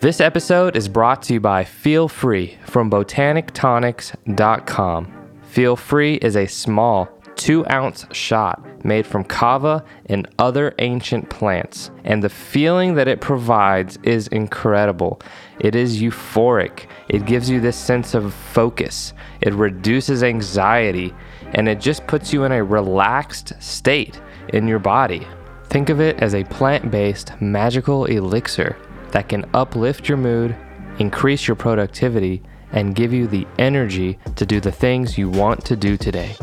This episode is brought to you by Feel Free from botanictonics.com. Feel Free is a small, two ounce shot made from kava and other ancient plants, and the feeling that it provides is incredible. It is euphoric, it gives you this sense of focus, it reduces anxiety, and it just puts you in a relaxed state in your body. Think of it as a plant based magical elixir that can uplift your mood, increase your productivity, and give you the energy to do the things you want to do today.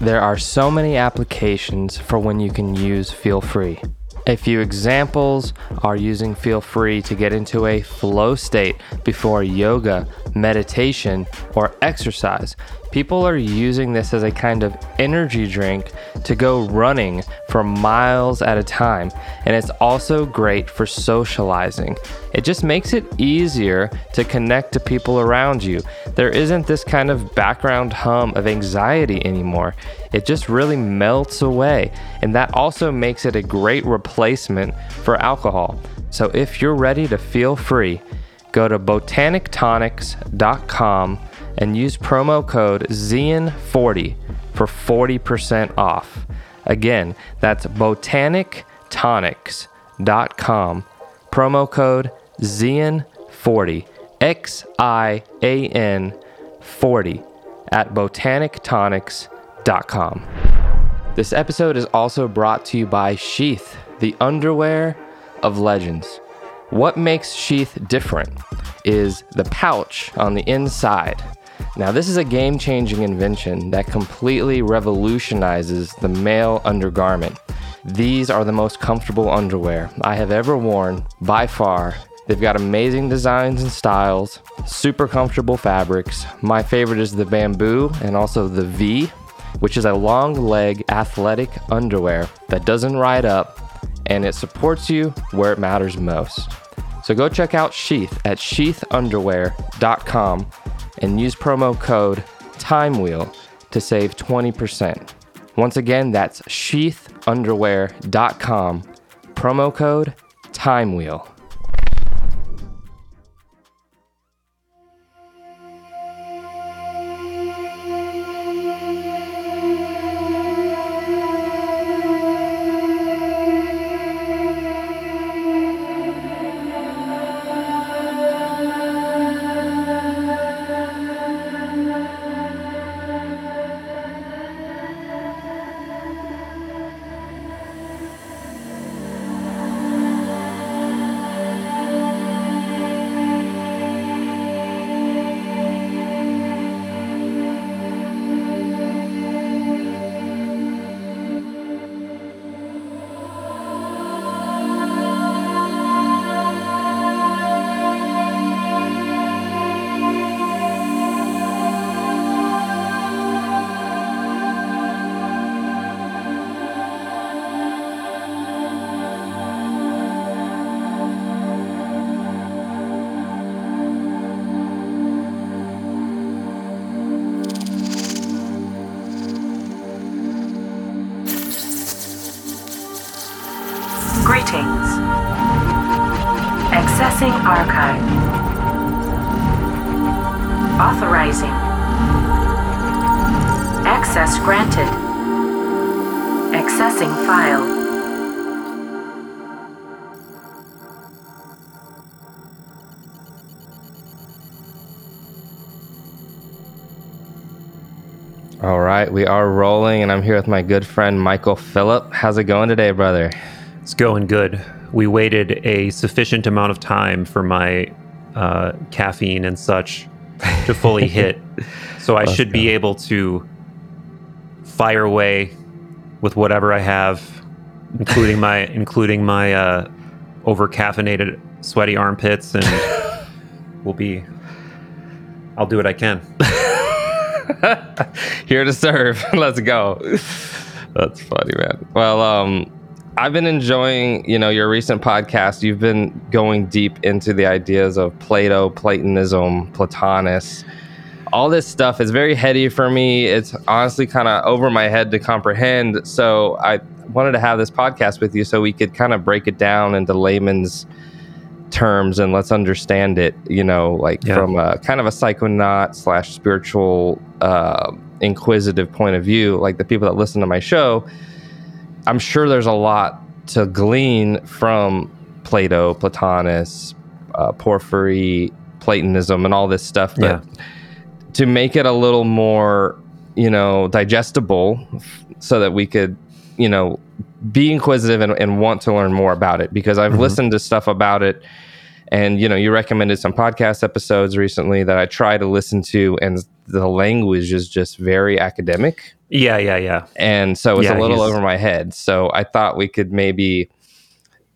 There are so many applications for when you can use Feel Free. A few examples are using Feel Free to get into a flow state before yoga, meditation, or exercise. People are using this as a kind of energy drink to go running for miles at a time, and it's also great for socializing. It just makes it easier to connect to people around you. There isn't this kind of background hum of anxiety anymore. It just really melts away, and that also makes it a great replacement for alcohol. So if you're ready to feel free, go to botanictonics.com and use promo code XIAN40 for 40% off. Again, that's botanictonics.com, promo code XIAN40, X I A N 40 at botanictonics.com. This episode is also brought to you by Sheath, the underwear of legends. What makes Sheath different is the pouch on the inside. Now, this is a game changing invention that completely revolutionizes the male undergarment. These are the most comfortable underwear I have ever worn by far. They've got amazing designs and styles, super comfortable fabrics. My favorite is the bamboo and also the V, which is a long leg athletic underwear that doesn't ride up and it supports you where it matters most. So go check out Sheath at sheathunderwear.com and use promo code TIMEWHEEL to save 20%. Once again, that's sheathunderwear.com, promo code TIMEWHEEL. Archive. Authorizing. Access granted. Accessing file. All right, we are rolling, and I'm here with my good friend Michael Phillip. How's it going today, brother? It's going good. We waited a sufficient amount of time for my uh, caffeine and such to fully hit, so I Let's should be able to fire away with whatever I have, including my including my uh, over caffeinated sweaty armpits, and we'll be. I'll do what I can. here to serve. Let's go. That's funny, man. Well, um, I've been enjoying, you know, your recent podcast. You've been going deep into the ideas of Plato, Platonism, Plotinus. All this stuff is very heady for me. It's honestly kind of over my head to comprehend. So I wanted to have this podcast with you so we could kind of break it down into layman's terms and let's understand it you know like Yeah. from a kind of a psychonaut slash spiritual uh, inquisitive point of view like the people that listen to my show i'm sure there's a lot to glean from plato plotinus uh, porphyry platonism and all this stuff but Yeah. to make it a little more you know digestible so that we could you know be inquisitive and, and want to learn more about it because i've Mhm. listened to stuff about it and you know you recommended some podcast episodes recently that i try to listen to and the language is just very academic. Yeah, yeah, yeah. and so it's Yeah, a little over my head. So i thought we could maybe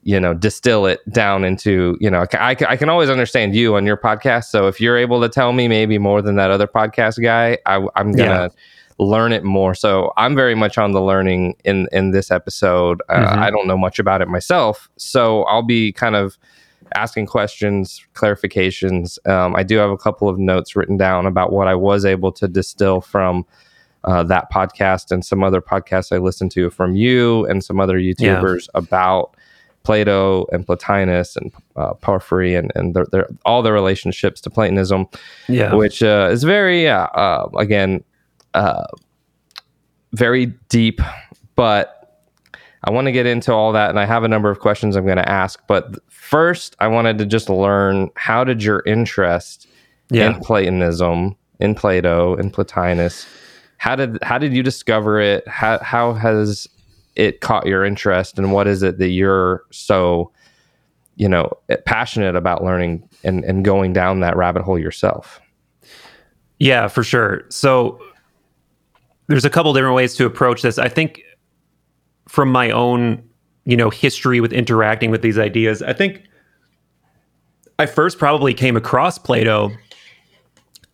you know distill it down into you know I, I, can always understand you on your podcast. So if you're able to tell me maybe more than that other podcast guy I, i'm gonna learn it more. So i'm very much on the learning in in this episode. Uh, Mhm. i don't know much about it myself. So i'll be kind of asking questions clarifications um, i do have a couple of notes written down about what i was able to distill from uh, that podcast and some other podcasts I listened to from you and some other YouTubers about Plato and Plotinus and uh, Porphyry and, and their, their, all their relationships to Platonism, Yeah. which uh, is very, uh, uh, again, uh, very deep, but I want to get into all that. And I have a number of questions I'm going to ask. But first, I wanted to just learn how did your interest yeah. in Platonism, in Plato, in Plotinus. How did how did you discover it? How how has it caught your interest, and what is it that you're so, you know, passionate about learning and and going down that rabbit hole yourself? Yeah, for sure. So there's a couple different ways to approach this. I think from my own, you know, history with interacting with these ideas, I think I first probably came across Plato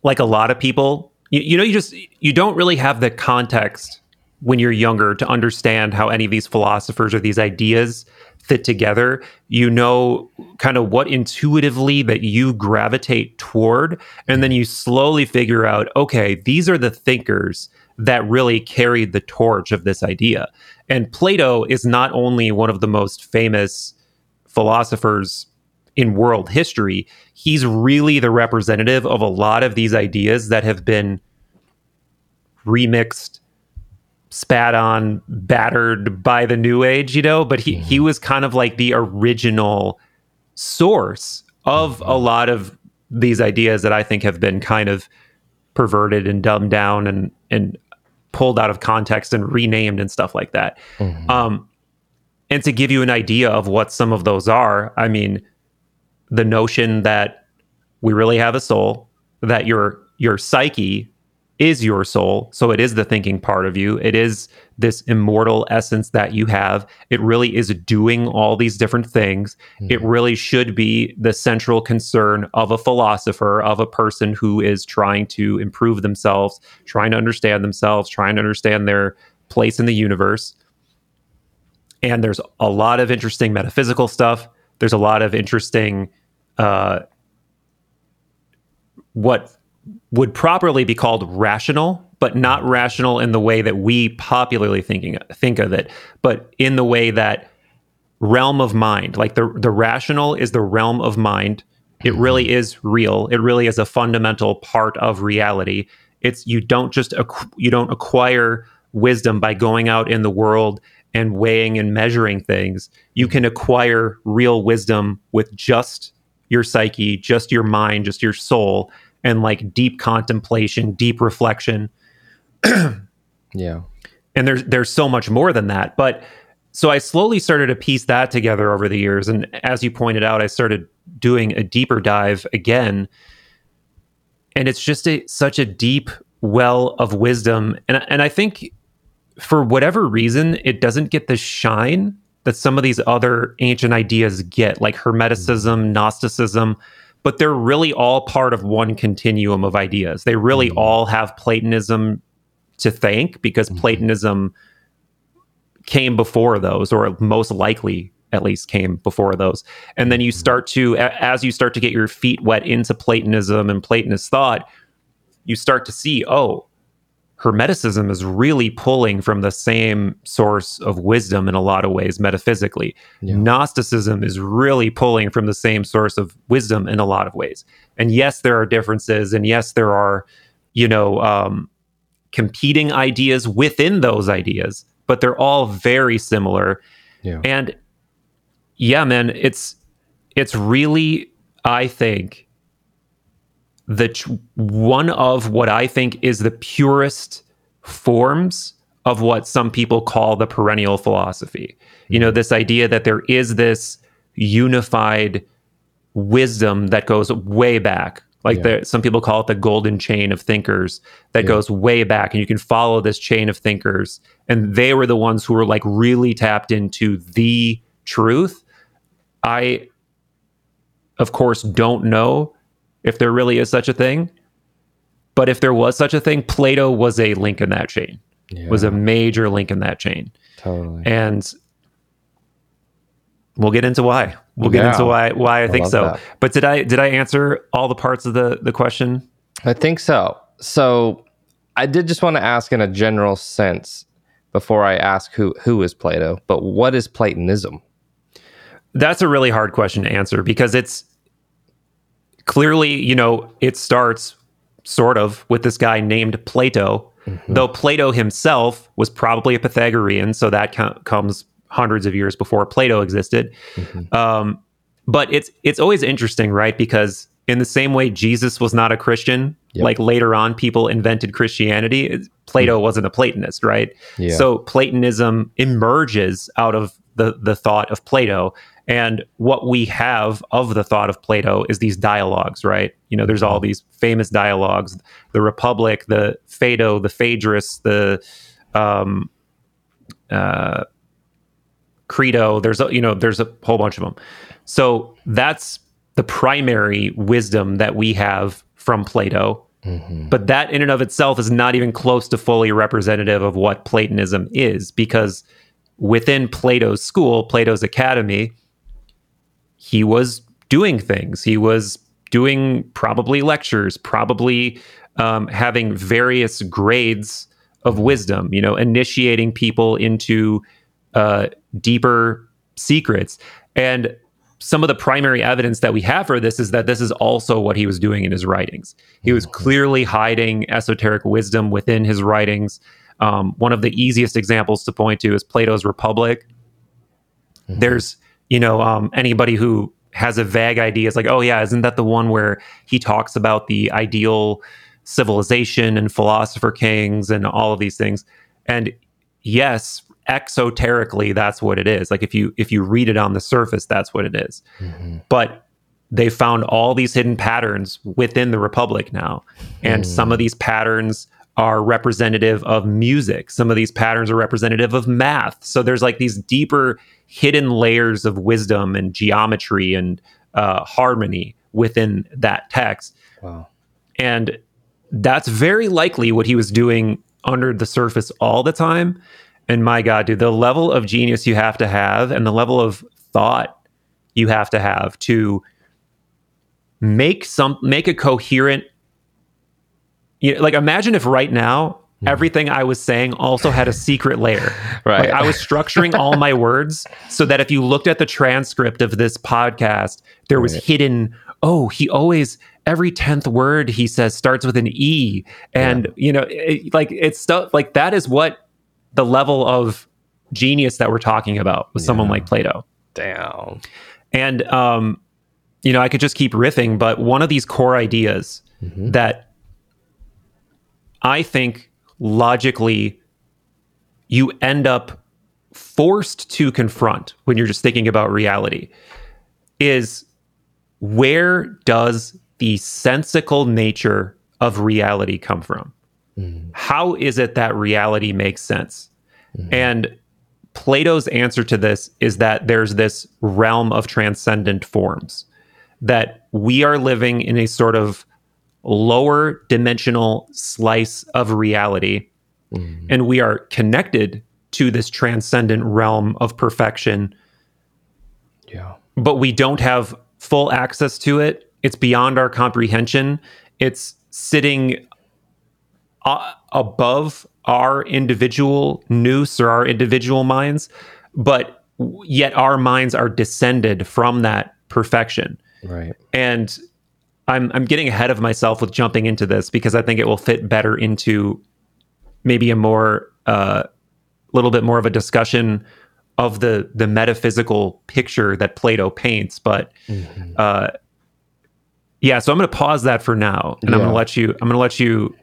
like a lot of people. You, you know, you just you don't really have the context when you're younger to understand how any of these philosophers or these ideas fit together. You know kind of what intuitively that you gravitate toward and then you slowly figure out okay, these are the thinkers that really carried the torch of this idea. And Plato is not only one of the most famous philosophers in world history, he's really the representative of a lot of these ideas that have been remixed, spat on, battered by the new age, you know, but he mm-hmm. he was kind of like the original source of mm-hmm. a lot of these ideas that I think have been kind of perverted and dumbed down and and pulled out of context and renamed and stuff like that. Um, and to give you an idea of what some of those are, I mean, the notion that we really have a soul, that your your psyche is your soul, so it is the thinking part of you. It is this immortal essence that you have. It really is doing all these different things. It really should be the central concern of a philosopher, of a person who is trying to improve themselves, trying to understand themselves, trying to understand their place in the universe. And there's a lot of interesting metaphysical stuff. There's a lot of interesting, uh, what would properly be called rational, but not rational in the way that we popularly thinking think of it, but in the way that realm of mind, like the the rational is the realm of mind. It really mm-hmm. is real. It really is a fundamental part of reality. It's you don't just you don't acquire wisdom by going out in the world and weighing and measuring things. You mm-hmm. can acquire real wisdom with just your psyche, just your mind, just your soul, and like deep contemplation, deep reflection. Yeah. And there's there's so much more than that. But so I slowly started to piece that together over the years. And as you pointed out, I started doing a deeper dive again. And it's just a such a deep well of wisdom. And and I think for whatever reason, it doesn't get the shine that some of these other ancient ideas get, like mm-hmm. Hermeticism, Gnosticism, but they're really all part of one continuum of ideas. They really mm. all have Platonism to thank because mm-hmm. Platonism came before those, or most likely at least came before those. And then you mm-hmm. start to, as you start to get your feet wet into Platonism and Platonist thought, you start to see, oh, Hermeticism is really pulling from the same source of wisdom in a lot of ways, metaphysically. Yeah. Gnosticism is really pulling from the same source of wisdom in a lot of ways. And yes, there are differences, and yes, there are, you know, um, competing ideas within those ideas, but they're all very similar. Yeah. And yeah, man, it's it's really, I think, the ch- one of what I think is the purest forms of what some people call the perennial philosophy. You know, this idea that there is this unified wisdom that goes way back. Like Yeah. the, some people call it the golden chain of thinkers that Yeah. goes way back, and you can follow this chain of thinkers. And they were the ones who were like really tapped into the truth. I, of course, don't know if there really is such a thing. But if there was such a thing, Plato was a link in that chain, yeah. was a major link in that chain. totally. And we'll get into why. We'll get Yeah. into why why I, think so. that. But did I did I answer all the parts of the the question? I think so. So I did just want to ask in a general sense before I ask who who is Plato, but what is Platonism? That's a really hard question to answer because it's clearly, you know, it starts sort of with this guy named Plato, mm-hmm. though Plato himself was probably a Pythagorean, so that co- comes hundreds of years before Plato existed. Mm-hmm. Um, but it's it's always interesting, right? Because in the same way Jesus was not a Christian, Yep. like later on people invented Christianity, it- Plato mm-hmm. wasn't a Platonist, right? Yeah. So Platonism emerges out of the the thought of Plato. And what we have of the thought of Plato is these dialogues, right? You know, there's all these famous dialogues: the Republic, the Phaedo, the Phaedrus, the um, uh, Crito. There's a, you know, there's a whole bunch of them. So that's the primary wisdom that we have from Plato. But that in and of itself is not even close to fully representative of what Platonism is, because within Plato's school, Plato's academy, he was doing things. He was doing probably lectures, probably um, having various grades of wisdom, you know, initiating people into uh, deeper secrets. And some of the primary evidence that we have for this is that this is also what he was doing in his writings. He was clearly hiding esoteric wisdom within his writings. Um, one of the easiest examples to point to is Plato's Republic. There's, you know, um, anybody who has a vague idea is like, oh, yeah, isn't that the one where he talks about the ideal civilization and philosopher kings and all of these things? And yes, exoterically, that's what it is. Like if you if you read it on the surface, that's what it is. But they found all these hidden patterns within the republic now and some of these patterns are representative of music some of these patterns are representative of math so there's like these deeper hidden layers of wisdom and geometry and uh, harmony within that text Wow. and that's very likely what he was doing under the surface all the time. And my God, dude, the level of genius you have to have and the level of thought you have to have to make some make a coherent you know, like imagine if right now everything I was saying also had a secret layer. Right. Like I was structuring all my words so that if you looked at the transcript of this podcast, there was Right. hidden, oh, he always every 10th word he says starts with an E. And you know, it, like it's stuff like that is what the level of genius that we're talking about with someone like Plato. Damn. And um, you know, I could just keep riffing, but one of these core ideas that I think logically you end up forced to confront when you're just thinking about reality is where does the sensical nature of reality come from? Mm. How is it that reality makes sense? Mm. And Plato's answer to this is that there's this realm of transcendent forms, that we are living in a sort of lower dimensional slice of reality, and we are connected to this transcendent realm of perfection, Yeah. but we don't have full access to it. It's beyond our comprehension. It's sitting uh, above our individual nous or our individual minds, but yet our minds are descended from that perfection. Right. And I'm I'm getting ahead of myself with jumping into this because I think it will fit better into maybe a more uh little bit more of a discussion of the the metaphysical picture that Plato paints. But Mm-hmm. uh yeah, so I'm gonna pause that for now and I'm gonna let you I'm gonna let you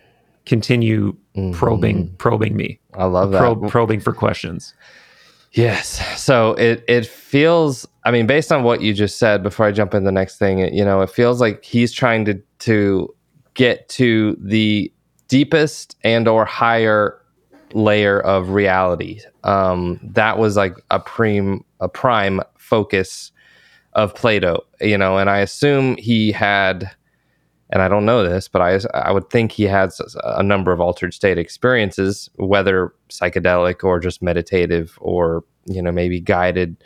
continue Mm-hmm. probing probing me. I love that. Probe, probing for questions. Yes. So it it feels I mean based on what you just said before I jump into the next thing, it, you know, it feels like he's trying to to get to the deepest and or higher layer of reality. Um that was like a prime a prime focus of Plato, you know, and I assume he had and I don't know this, but I I would think he has a number of altered state experiences, whether psychedelic or just meditative, or you know maybe guided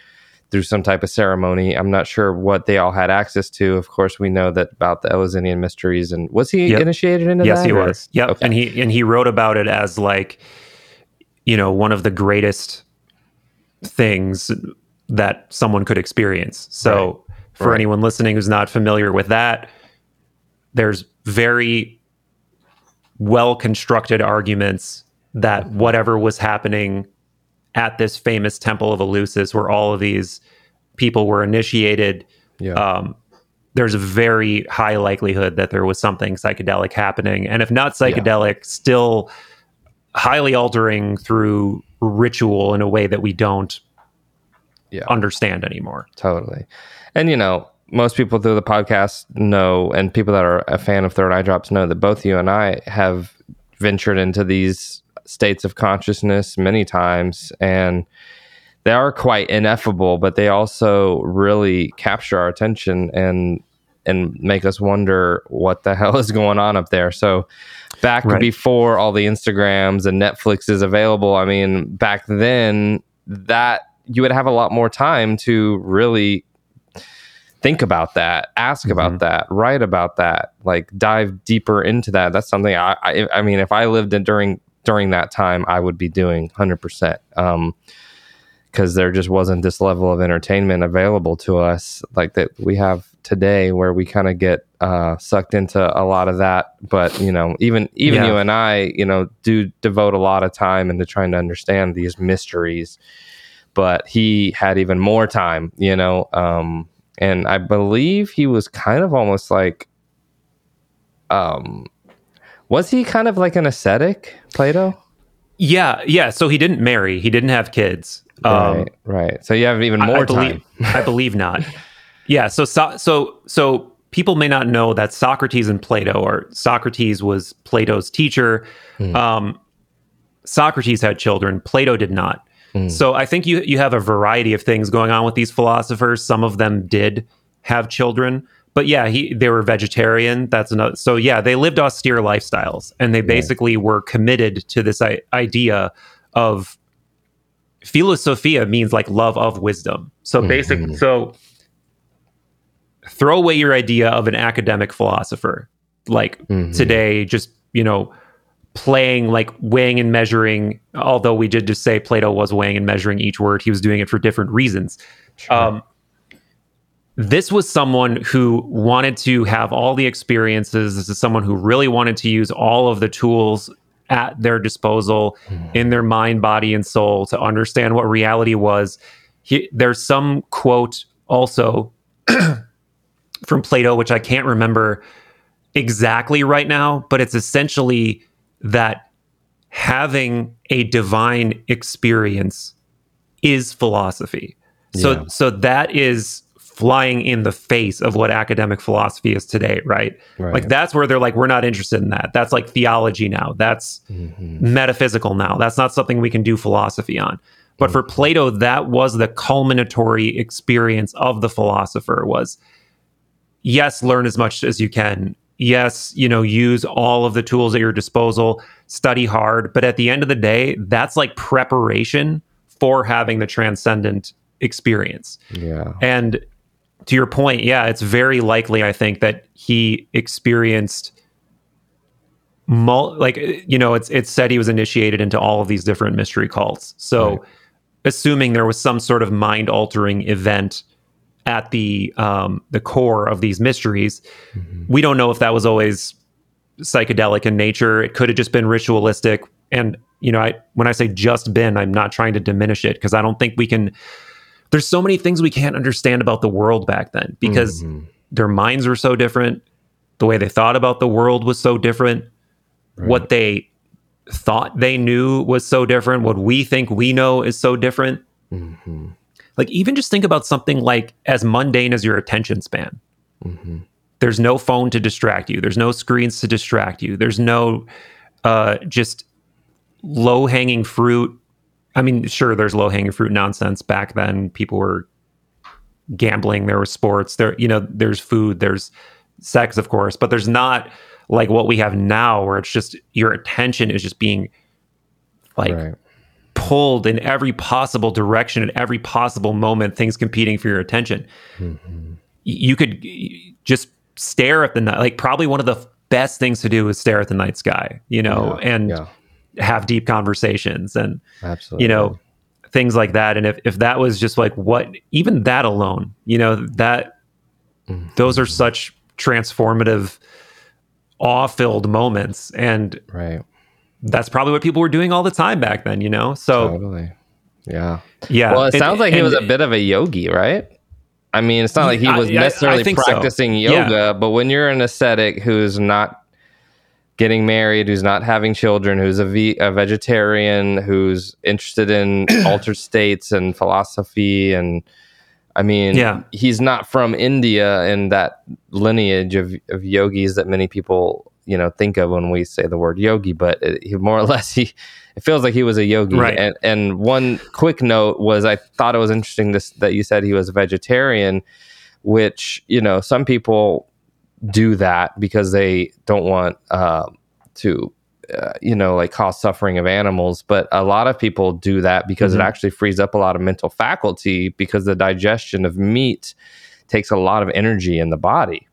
through some type of ceremony. I'm not sure what they all had access to. Of course, we know that about the Eleusinian mysteries, and was he Yep. initiated into yes that? Yes, he or- was yep Okay. and he and he wrote about it as like you know one of the greatest things that someone could experience so for Right. anyone listening who's not familiar with that there's very well constructed arguments that whatever was happening at this famous temple of eleusis where all of these people were initiated yeah, um, there's a very high likelihood that there was something psychedelic happening. And if not psychedelic, still highly altering through ritual in a way that we don't yeah. understand anymore. Totally. And you know, most people through the podcast know, and people that are a fan of Third Eye Drops know that both you and I have ventured into these states of consciousness many times, and they are quite ineffable, but they also really capture our attention and and make us wonder what the hell is going on up there. So back Right. before all the Instagrams and Netflix is available, I mean, back then that you would have a lot more time to really think about that, ask about that, write about that, like dive deeper into that. That's something I, I, I mean, if I lived in during during that time, I would be doing hundred percent. Um, because there just wasn't this level of entertainment available to us like that we have today, where we kind of get uh, sucked into a lot of that. But you know, even even Yeah. you and I, you know, do devote a lot of time into trying to understand these mysteries. But he had even more time, you know. Um, and I believe he was kind of almost like, um, was he kind of like an ascetic, Plato? Yeah, yeah. So he didn't marry. He didn't have kids. Um, right, right. So you have even more I believe, time. I believe not. Yeah. So so so so people may not know that Socrates and Plato, or Socrates was Plato's teacher. Hmm. Um, Socrates had children. Plato did not. Hmm. So I think you you have a variety of things going on with these philosophers. Some of them did have children, but yeah, he they were vegetarian. That's another. So yeah, they lived austere lifestyles, and they basically were committed to this I- idea of philosophia means like love of wisdom. So basically, So throw away your idea of an academic philosopher, like today, just you know playing like weighing and measuring although we did just say plato was weighing and measuring each word he was doing it for different reasons. Um, this was someone who wanted to have all the experiences. This is someone who really wanted to use all of the tools at their disposal in their mind body and soul to understand what reality was. He, there's some quote also from plato which i can't remember exactly right now but it's essentially that having a divine experience is philosophy. So Yeah. so that is flying in the face of what academic philosophy is today, right? Right. Like that's where they're like we're not interested in that. That's like theology now. That's mm-hmm. metaphysical now. That's not something we can do philosophy on. But for mm. Plato that was the culminatory experience of the philosopher was yes, learn as much as you can. Yes, you know, use all of the tools at your disposal, study hard. But at the end of the day, that's like preparation for having the transcendent experience. yeah. And to your point, yeah, it's very likely, I think, that he experienced mul- like you know it's it's said he was initiated into all of these different mystery cults so Right. assuming there was some sort of mind altering event at the um the core of these mysteries. We don't know if that was always psychedelic in nature. It could have just been ritualistic. And you know i when i say just been i'm not trying to diminish it because i don't think we can there's so many things we can't understand about the world back then because Mhm. their minds were so different. The way they thought about the world was so different. What they thought they knew was so different. What we think we know is so different. Mhm. Like even just think about something like as mundane as your attention span. Mhm. there's no phone to distract you. There's no screens to distract you. There's no uh just low hanging fruit. I mean sure there's low hanging fruit nonsense. Back then people were gambling. There was sports. There you know there's food. There's sex of course. But there's not like what we have now where it's just your attention is just being like right. Pulled in every possible direction at every possible moment things competing for your attention Mhm. You could just stare at the night like probably one of the best things to do is stare at the night sky you know Yeah, and yeah, have deep conversations and absolutely. you know things like that and if, if that was just like what even that alone you know that Mhm. those are such transformative awe-filled moments and right. That's probably what people were doing all the time back then you know so Totally. Yeah. yeah Well, it And- sounds like he was a bit of a yogi, right? I mean, it's not like he I- was I- I necessarily so. practicing Yeah. yoga, but when you're an ascetic who's not getting married, who's not having children, who's a, ve- a vegetarian, who's interested in altered states and philosophy, and I mean, Yeah. he's not from India and that lineage of, of yogis that many people you know think of when we say the word yogi, but it, he more or less he it feels like he was a yogi. Right. And and one quick note was I thought it was interesting this, that you said he was a vegetarian, which you know some people do that because they don't want uh, to. Uh, you know, like cause suffering of animals, but a lot of people do that because Mhm. it actually frees up a lot of mental faculty because the digestion of meat takes a lot of energy in the body.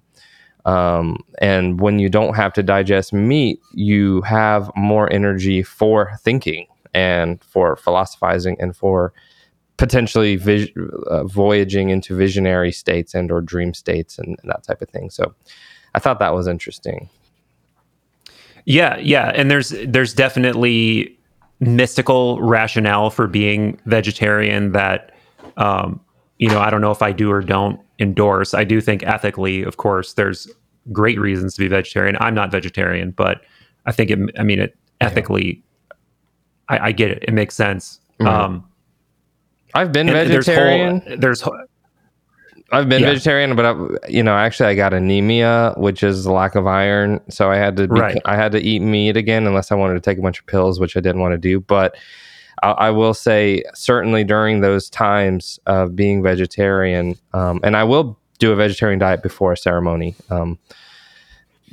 Um, and when you don't have to digest meat, you have more energy for thinking and for philosophizing and for potentially vis- uh, voyaging into visionary states and or dream states and, and that type of thing. So I thought that was interesting. Yeah, yeah, and there's there's definitely mystical rationale for being vegetarian that um, you know I don't know if I do or don't endorse. I do think ethically, of course, there's great reasons to be vegetarian. I'm not vegetarian, but I think it. I mean, it ethically, I, I get it. It makes sense. Mhm. Um, I've been vegetarian. There's whole, there's I've been Yeah. vegetarian, but I, you know, actually, I got anemia, which is lack of iron. So I had to, be, Right. I had to eat meat again, unless I wanted to take a bunch of pills, which I didn't want to do. But I, I will say, certainly during those times of being vegetarian, um, and I will do a vegetarian diet before a ceremony, um,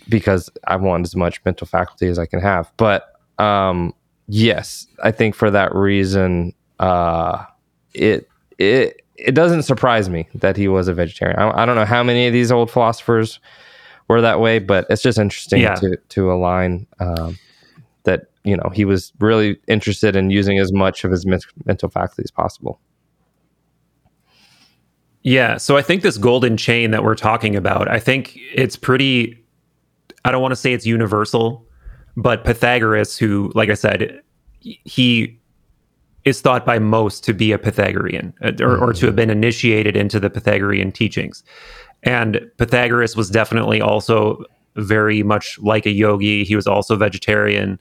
because I want as much mental faculty as I can have. But um, yes, I think for that reason, uh, it it it doesn't surprise me that he was a vegetarian. I, I don't know how many of these old philosophers were that way, but it's just interesting Yeah. to to align um, that you know he was really interested in using as much of his men- mental faculty as possible. Yeah. So I think this golden chain that we're talking about, I think it's pretty, I don't want to say it's universal, but Pythagoras, who, like I said, he is thought by most to be a Pythagorean uh, or, or to have been initiated into the Pythagorean teachings. And Pythagoras was definitely also very much like a yogi. He was also vegetarian.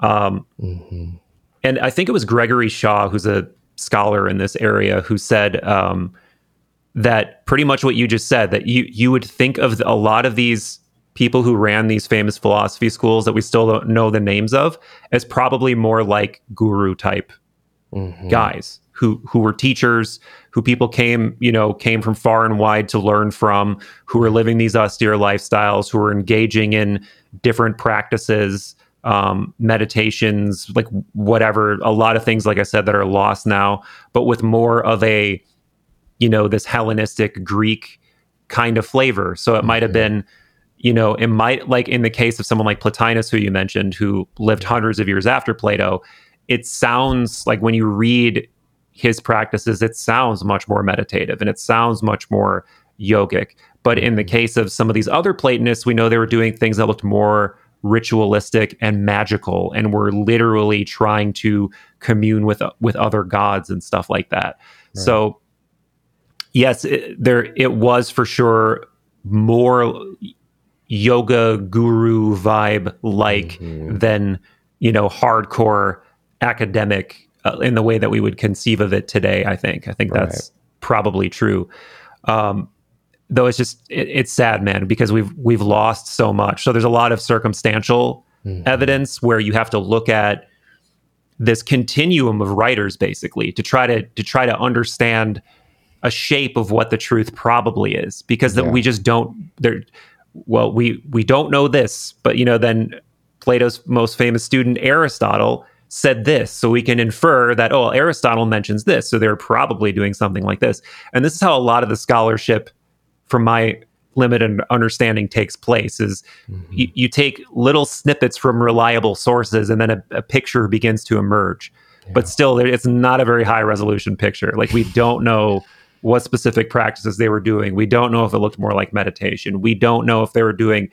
Um, Mm-hmm. and I think it was Gregory Shaw, who's a scholar in this area, who said um, that pretty much what you just said that you you would think of a lot of these people who ran these famous philosophy schools that we still don't know the names of as probably more like guru type Mm-hmm. guys who who were teachers who people came you know came from far and wide to learn from who were living these austere lifestyles who were engaging in different practices um, meditations like whatever a lot of things like i said that are lost now but with more of a you know this hellenistic greek kind of flavor. So it might have been you know, it might like in the case of someone like Plotinus, who you mentioned, who lived hundreds of years after Plato, it sounds like when you read his practices, it sounds much more meditative and it sounds much more yogic. But in the case of some of these other Platonists, we know they were doing things that looked more ritualistic and magical and we're literally trying to commune with with other gods and stuff like that. Right. So yes, it, there it was for sure more yoga guru vibe like mm-hmm. than you know hardcore academic uh, in the way that we would conceive of it today i think i think right. that's probably true um, though it's just it, it's sad man because we've we've lost so much so there's a lot of circumstantial mm-hmm. evidence where you have to look at this continuum of writers basically to try to to try to understand a shape of what the truth probably is because yeah. that we just don't there well, we we don't know this, but you know, then Plato's most famous student Aristotle said this, so we can infer that oh, Aristotle mentions this, so they're probably doing something like this. And this is how a lot of the scholarship, from my limited understanding, takes place: is mm-hmm. you, you, take little snippets from reliable sources, and then a, a picture begins to emerge. Yeah. But still, it's not a very high resolution picture. Like we don't know what specific practices they were doing. We don't know if it looked more like meditation. We don't know if they were doing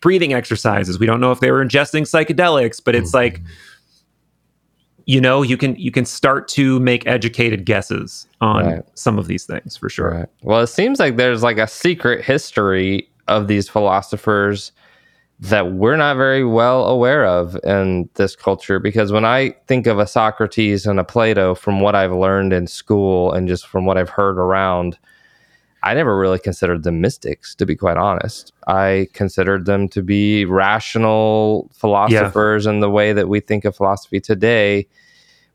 breathing exercises. We don't know if they were ingesting psychedelics, but it's mm-hmm. like you know, you can you can start to make educated guesses on right. some of these things for sure. Right. Well, it seems like there's like a secret history of these philosophers that we're not very well aware of in this culture because when I think of a Socrates and a Plato, from what I've learned in school and just from what I've heard around, I never really considered them mystics, to be quite honest. I considered them to be rational philosophers yeah. in the way that we think of philosophy today,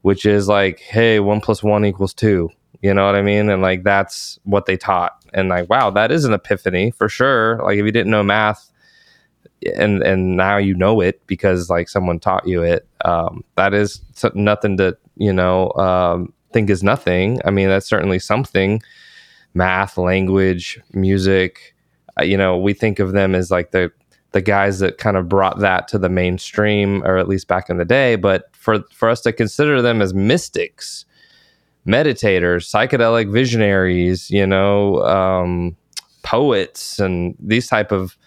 which is like, hey, one plus one equals two. You know what I mean? And like that's what they taught. And like, wow, that is an epiphany for sure. Like if you didn't know math, and and now you know it because like someone taught you it um, that is nothing to you know um, think is nothing i mean that's certainly something math language music uh, you know we think of them as like the the guys that kind of brought that to the mainstream or at least back in the day but for for us to consider them as mystics meditators psychedelic visionaries you know um, poets and these type of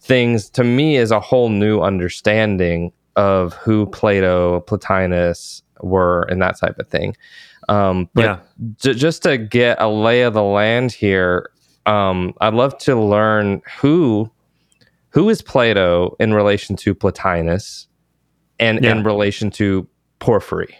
things to me is a whole new understanding of who Plato, Plotinus were, and that type of thing. Um, but yeah. j- just to get a lay of the land here, um, I'd love to learn who who is Plato in relation to Plotinus, and yeah. in relation to Porphyry.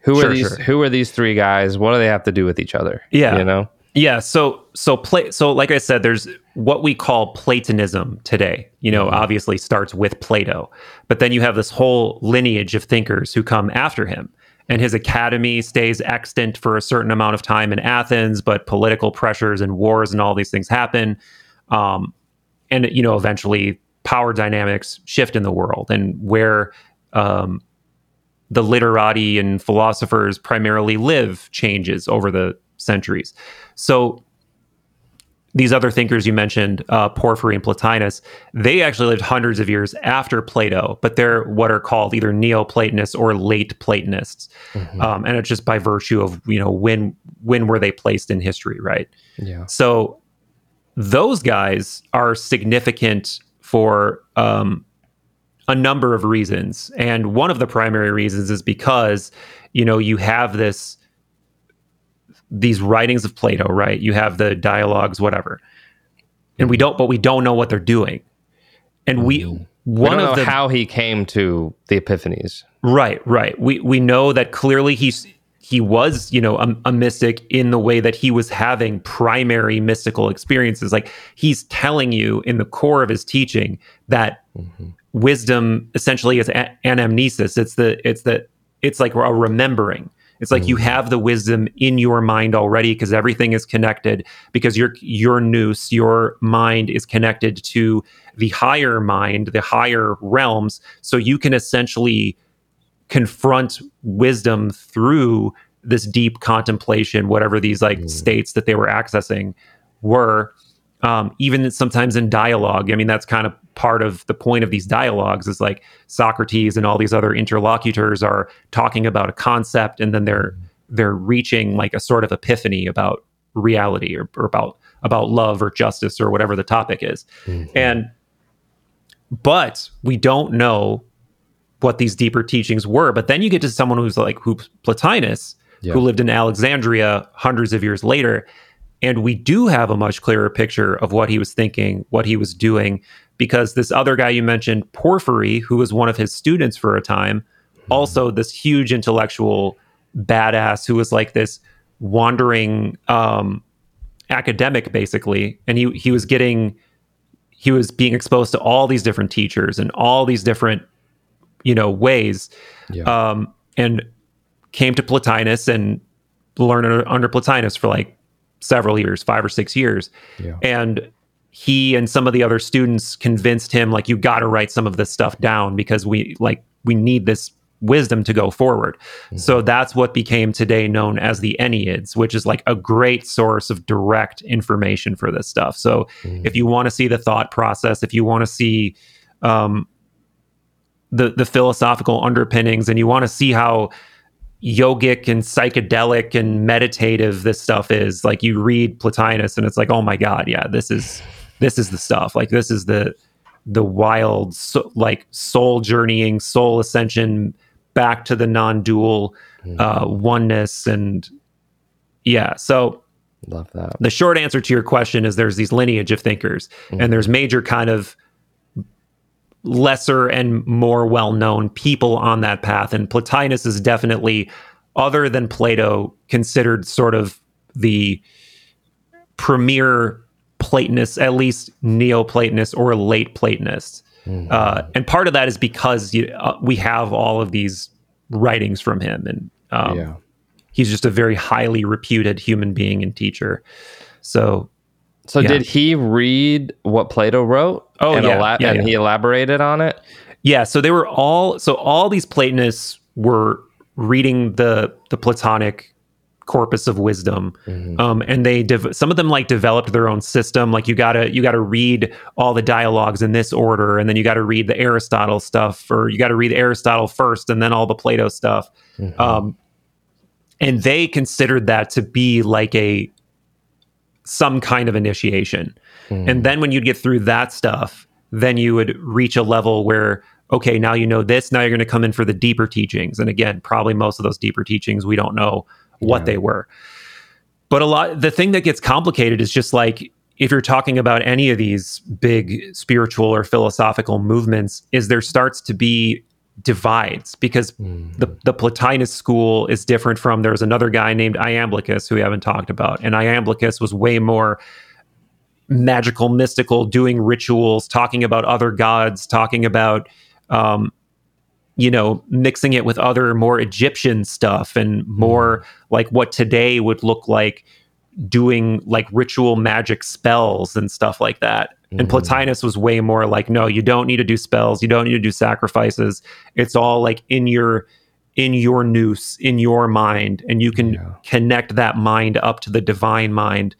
Who sure, are these? Sure. Who are these three guys? What do they have to do with each other? Yeah, you know. Yeah, so so play so like I said, there's what we call Platonism today. You know, mm-hmm. obviously starts with Plato, but then you have this whole lineage of thinkers who come after him. And his academy stays extant for a certain amount of time in Athens, but political pressures and wars and all these things happen. Um, and you know, eventually power dynamics shift in the world, and where um, the literati and philosophers primarily live changes over the centuries. So these other thinkers you mentioned, uh, Porphyry and Plotinus, they actually lived hundreds of years after Plato, but they're what are called either Neoplatonists or late Platonists, mm-hmm. um, and it's just by virtue of you know when when were they placed in history, right? Yeah. So those guys are significant for um, a number of reasons, and one of the primary reasons is because you know you have this these writings of Plato, right? You have the dialogues, whatever, and we don't, but we don't know what they're doing, and we one we know the, how he came to the epiphanies. Right, right. We we know that clearly he's he was you know a, a, mystic in the way that he was having primary mystical experiences like he's telling you in the core of his teaching that mm-hmm. wisdom essentially is a- anamnesis it's the it's the it's like a remembering it's like mm. you have the wisdom in your mind already because everything is connected because your your nous, your mind is connected to the higher mind, the higher realms. So you can essentially confront wisdom through this deep contemplation, whatever these like mm. states that they were accessing were. Um, even sometimes in dialogue. I mean, that's kind of part of the point of these dialogues is like Socrates and all these other interlocutors are talking about a concept, and then they're they're reaching like a sort of epiphany about reality or, or about about love or justice or whatever the topic is, and but we don't know what these deeper teachings were. But then you get to someone who's like who Plotinus, Yeah. who lived in Alexandria hundreds of years later, and we do have a much clearer picture of what he was thinking, what he was doing, because this other guy you mentioned, Porphyry, who was one of his students for a time, also this huge intellectual badass who was like this wandering um, academic, basically, and he he was getting he was being exposed to all these different teachers and all these different you know ways. Yeah. um, and came to Plotinus and learned under, under Plotinus for like several years, five or six years. Yeah. And he and some of the other students convinced him like you got to write some of this stuff down because we like we need this wisdom to go forward. So that's what became today known as the Enneads, which is like a great source of direct information for this stuff. So if you want to see the thought process, if you want to see um, the the philosophical underpinnings, and you want to see how yogic and psychedelic and meditative this stuff is, like you read Plotinus, and it's like, oh my god, yeah, this is this is the stuff. Like this is the the wild, so, like soul journeying, soul ascension back to the non-dual uh, oneness, and yeah. So Love that. the short answer to your question is there's these lineage of thinkers and there's major kind of lesser and more well-known people on that path and plotinus is definitely other than plato considered sort of the premier platonist at least neoplatonist or late platonist uh, and part of that is because you, uh, we have all of these writings from him and um, yeah. he's just a very highly reputed human being and teacher. So So yeah. did he read what Plato wrote? Oh, and yeah, yeah, and he elaborated on it. yeah, so they were all so all these Platonists were reading the the Platonic corpus of wisdom, um, and they dev- some of them like developed their own system. Like you gotta you gotta read all the dialogues in this order, and then you got to read the Aristotle stuff, or you got to read Aristotle first, and then all the Plato stuff. Um, and they considered that to be like a some kind of initiation. Hmm. And then when you'd get through that stuff, then you would reach a level where, okay, now you know this. Now you're going to come in for the deeper teachings. And again, probably most of those deeper teachings, we don't know what they were. But a lot, the thing that gets complicated is just like, if you're talking about any of these big spiritual or philosophical movements, is there starts to be divides because the, the Plotinus school is different from there's another guy named Iamblichus who we haven't talked about. And Iamblichus was way more magical, mystical, doing rituals, talking about other gods, talking about, um, you know, mixing it with other more Egyptian stuff and more like what today would look like doing like ritual magic spells and stuff like that. And Plotinus was way more like, no, you don't need to do spells, you don't need to do sacrifices. It's all like in your in your nous, in your mind, and you can Yeah. connect that mind up to the divine mind.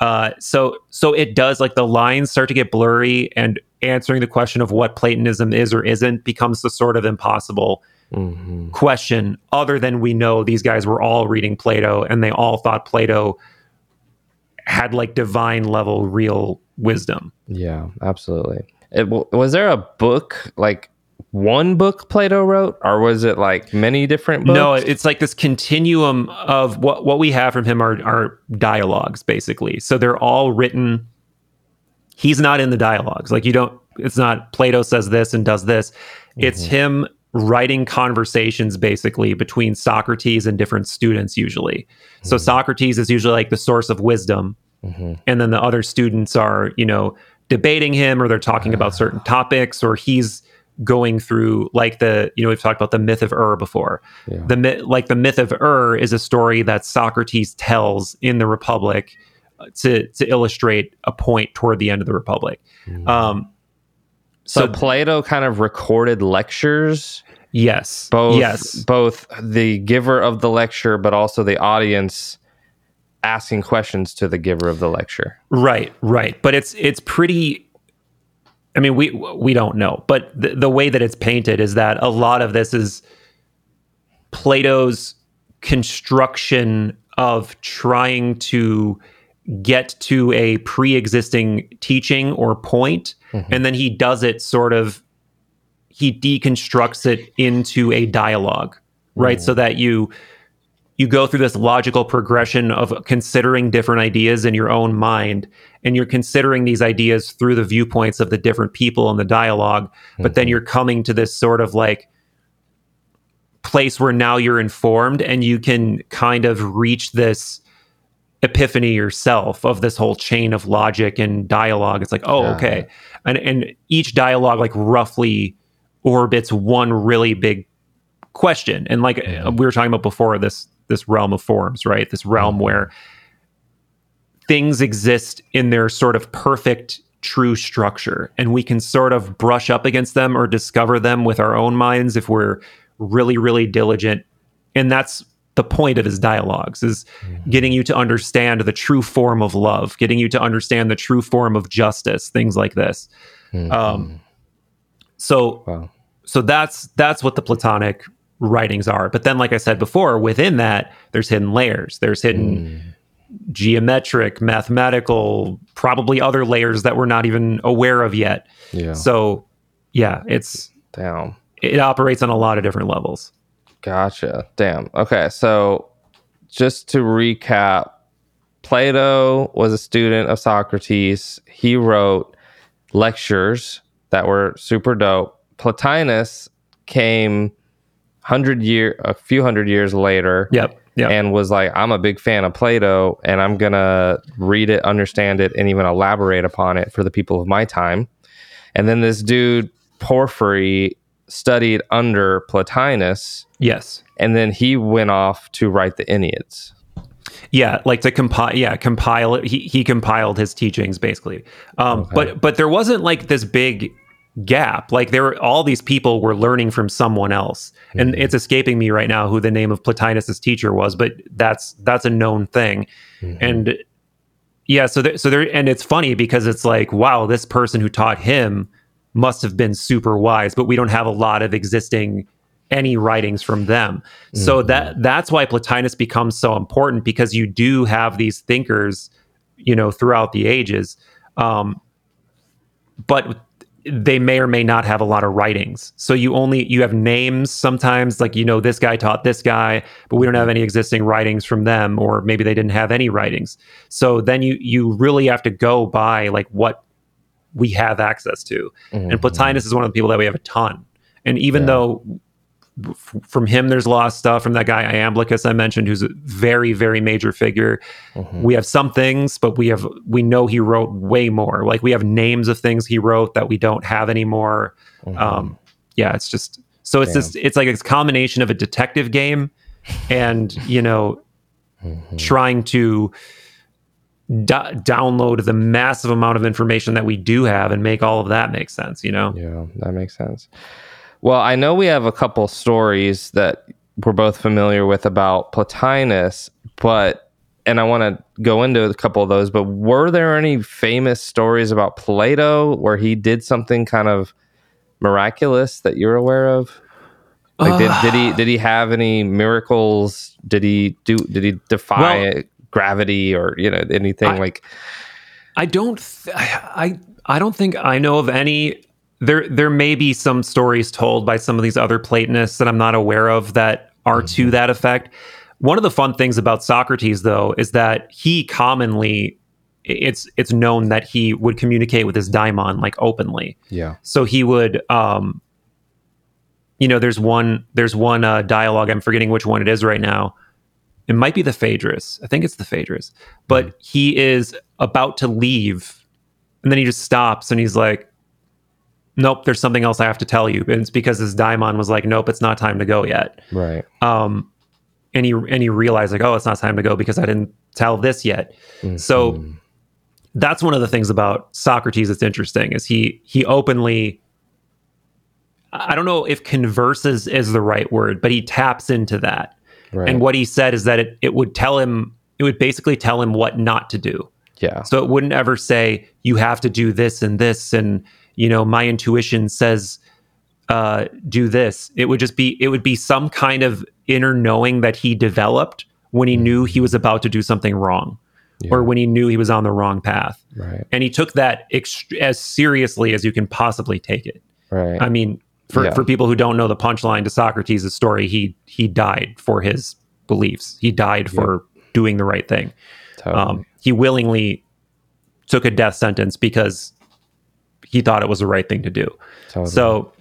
Uh, so so it does like the lines start to get blurry and answering the question of what Platonism is or isn't becomes the sort of impossible Mhm. question other than we know these guys were all reading Plato and they all thought Plato had like divine level real wisdom. Yeah, absolutely. It, was there a book like one book Plato wrote, or was it like many different books? No, it's like this continuum of what what we have from him are are dialogues basically. So they're all written he's not in the dialogues. Like you don't it's not Plato says this and does this. It's mm-hmm. him writing conversations basically between Socrates and different students usually. So Socrates is usually like the source of wisdom and then the other students are, you know, debating him or they're talking about certain topics or he's going through like the you know we've talked about the myth of Ur before. Yeah. The myth like the myth of Ur is a story that Socrates tells in the Republic uh, to to illustrate a point toward the end of the Republic. Um, so, so, Plato kind of recorded lectures, yes, both yes, both the giver of the lecture, but also the audience asking questions to the giver of the lecture. Right, right. But it's it's pretty. I mean, we we don't know, but the, the way that it's painted is that a lot of this is Plato's construction of trying to get to a pre-existing teaching or point, mm-hmm. and then he does it sort of he deconstructs it into a dialogue right? So mm-hmm. that you you go through this logical progression of considering different ideas in your own mind and you're considering these ideas through the viewpoints of the different people in the dialog but then mm-hmm. you're coming to this sort of like place where now you're informed and you can kind of reach this epiphany yourself of this whole chain of logic and dialogue. It's like oh Yeah. okay. And and each dialogue like roughly orbits one really big question. And like uh, we were talking about before this this realm of forms right? This realm where things exist in their sort of perfect true structure and we can sort of brush up against them or discover them with our own minds if we're really really diligent. And that's the point of his dialogues is mm-hmm. getting you to understand the true form of love getting you to understand the true form of justice things like this. Mm-hmm. Um so Wow. so that's that's what the platonic writings are. But then like i said before within that there's hidden layers. There's hidden mm. geometric mathematical probably other layers that we're not even aware of yet. Yeah. so yeah it's Damn. it operates on a lot of different levels Gotcha. Damn. Okay. So just to recap, Plato was a student of Socrates. He wrote lectures that were super dope. Plotinus came hundred year a few hundred years later yep yep and was like, I'm a big fan of Plato and I'm gonna read it, understand it, and even elaborate upon it for the people of my time. And then this dude, Porphyry, studied under Plotinus yes and then he went off to write the Enneads. Yeah, like to compile. Yeah, compile it. He he compiled his teachings basically. Um, But but there wasn't like this big gap. Like there were all these people were learning from someone else, and it's escaping me right now who the name of Plotinus's teacher was. But that's that's a known thing, and yeah. So there, so there, and it's funny because it's like wow, this person who taught him must have been super wise, but we don't have a lot of existing any writings from them. So that that's why Plotinus becomes so important because you do have these thinkers, you know, throughout the ages, um, but they may or may not have a lot of writings. So you only you have names sometimes, like you know this guy taught this guy, but we don't have any existing writings from them, or maybe they didn't have any writings. So then you you really have to go by like what we have access to. And mm-hmm. Plotinus is one of the people that we have a ton. And even though f- from him there's a lot of stuff from that guy Iamblichus I mentioned, who's a very very major figure. Mm-hmm. We have some things, but we have we know he wrote way more. Like we have names of things he wrote that we don't have anymore. Mm-hmm. Um, yeah, it's just so it's this it's like a combination of a detective game and you know trying to do- download the massive amount of information that we do have and make all of that make sense you know Yeah, that makes sense. Well, I know we have a couple stories that we're both familiar with about Plotinus, but and I want to go into a couple of those, but were there any famous stories about Plato where he did something kind of miraculous that you're aware of? Like did, did he did he have any miracles? Did he do did he defy Well- gravity or you know anything I- like I don't th- I I don't think I know of any there there may be some stories told by some of these other Platonists that I'm not aware of that are to that effect. One of the fun things about Socrates though is that he commonly it's it's known that he would communicate with his daimon like openly. yeah So he would um you know there's one there's one uh, dialogue I'm forgetting which one it is right now. It might be the Phaedrus. I think it's the Phaedrus. But he is about to leave and then he just stops and he's like nope there's something else I have to tell you. And it's because his daimon was like nope it's not time to go yet. right Um and he and he realized like oh it's not time to go because I didn't tell this yet. So that's one of the things about Socrates that's interesting is he he openly I don't know if converses is the right word, but he taps into that. Right And what he said is that it, it would tell him it would basically tell him what not to do. Yeah. So it wouldn't ever say you have to do this and this and you know my intuition says uh do this. It would just be it would be some kind of inner knowing that he developed when he knew he was about to do something wrong or when he knew he was on the wrong path. Right. And he took that ext- as seriously as you can possibly take it. Right. I mean, for, Yeah. for people who don't know the punchline to Socrates' story, he he died for his beliefs. He died for doing the right thing. Totally. Um, he willingly took a death sentence because he thought it was the right thing to do. Totally. So,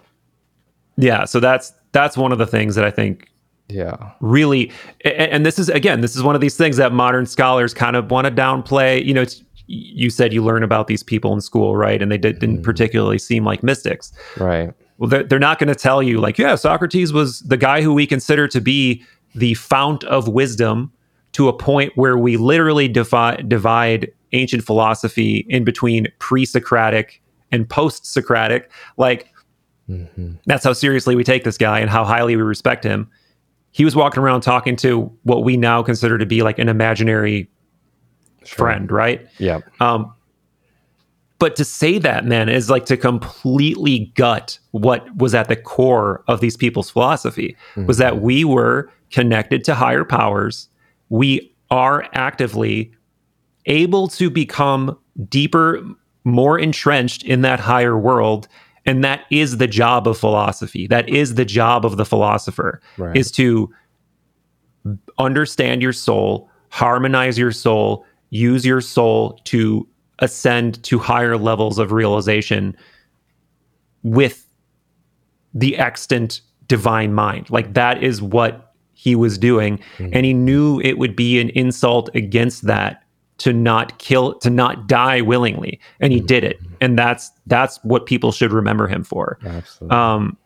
yeah, so that's that's one of the things that I think yeah. really and, and this is again this is one of these things that modern scholars kind of want to downplay you know it's, you said you learn about these people in school right and they did, didn't particularly seem like mystics Right. Well they're, they're not going to tell you like yeah socrates was the guy who we consider to be the fount of wisdom to a point where we literally divide, divide ancient philosophy in between pre-socratic and post-socratic. Like that's how seriously we take this guy and how highly we respect him. He was walking around talking to what we now consider to be like an imaginary friend right? Yeah. um, but to say that, man, is like to completely gut what was at the core of these people's philosophy was that mm-hmm. we were connected to higher powers. We are actively able to become deeper, more entrenched in that higher world. And that is the job of philosophy. That is the job of the philosopher Right. is to understand your soul, harmonize your soul, use your soul to ascend to higher levels of realization with the extant divine mind. Like that is what he was doing. And he knew it would be an insult against that to not kill, to not die willingly. And he did it. And that's, that's what people should remember him for. Absolutely. Um,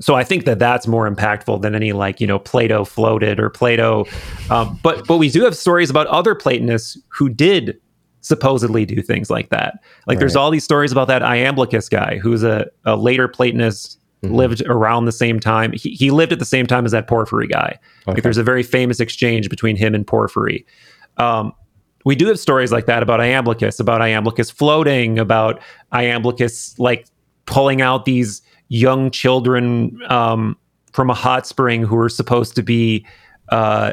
so I think that that's more impactful than any like you know Plato floated or Plato, um, but but we do have stories about other Platonists who did supposedly do things like that. Like there's all these stories about that Iamblichus guy who's a, a later Platonist lived around the same time. He, he lived at the same time as that Porphyry guy. Okay. Like there's a very famous exchange between him and Porphyry. Um, we do have stories like that about Iamblichus, about Iamblichus floating, about Iamblichus like pulling out these young children um, from a hot spring who are supposed to be uh,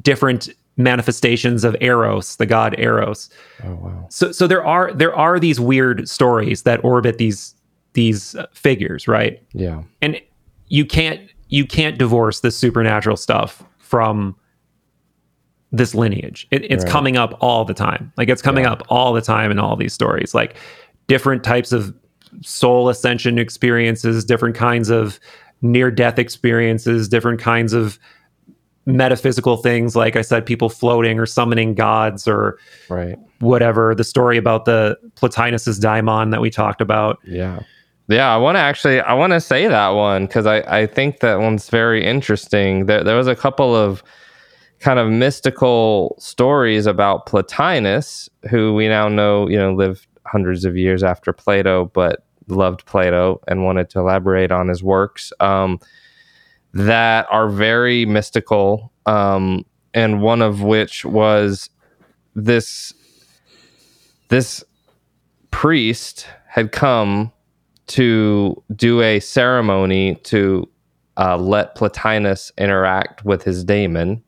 different manifestations of Eros, the god Eros. oh wow. So, so there are there are these weird stories that orbit these these uh, figures, right? Yeah. and you can't you can't divorce the supernatural stuff from this lineage it, it's Right. coming up all the time like it's coming Yeah. up all the time in all these stories like different types of soul ascension experiences different kinds of near death experiences different kinds of metaphysical things like i said people floating or summoning gods or Right. whatever the story about the plotinus's daimon that we talked about Yeah. Yeah, I want to actually I want to say that one cuz I I think that one's very interesting. There there was a couple of kind of mystical stories about Plotinus who we now know, you know, lived hundreds of years after Plato but loved Plato and wanted to elaborate on his works. Um that are very mystical um and one of which was this this priest had come to do a ceremony to uh, let Plotinus interact with his daemon,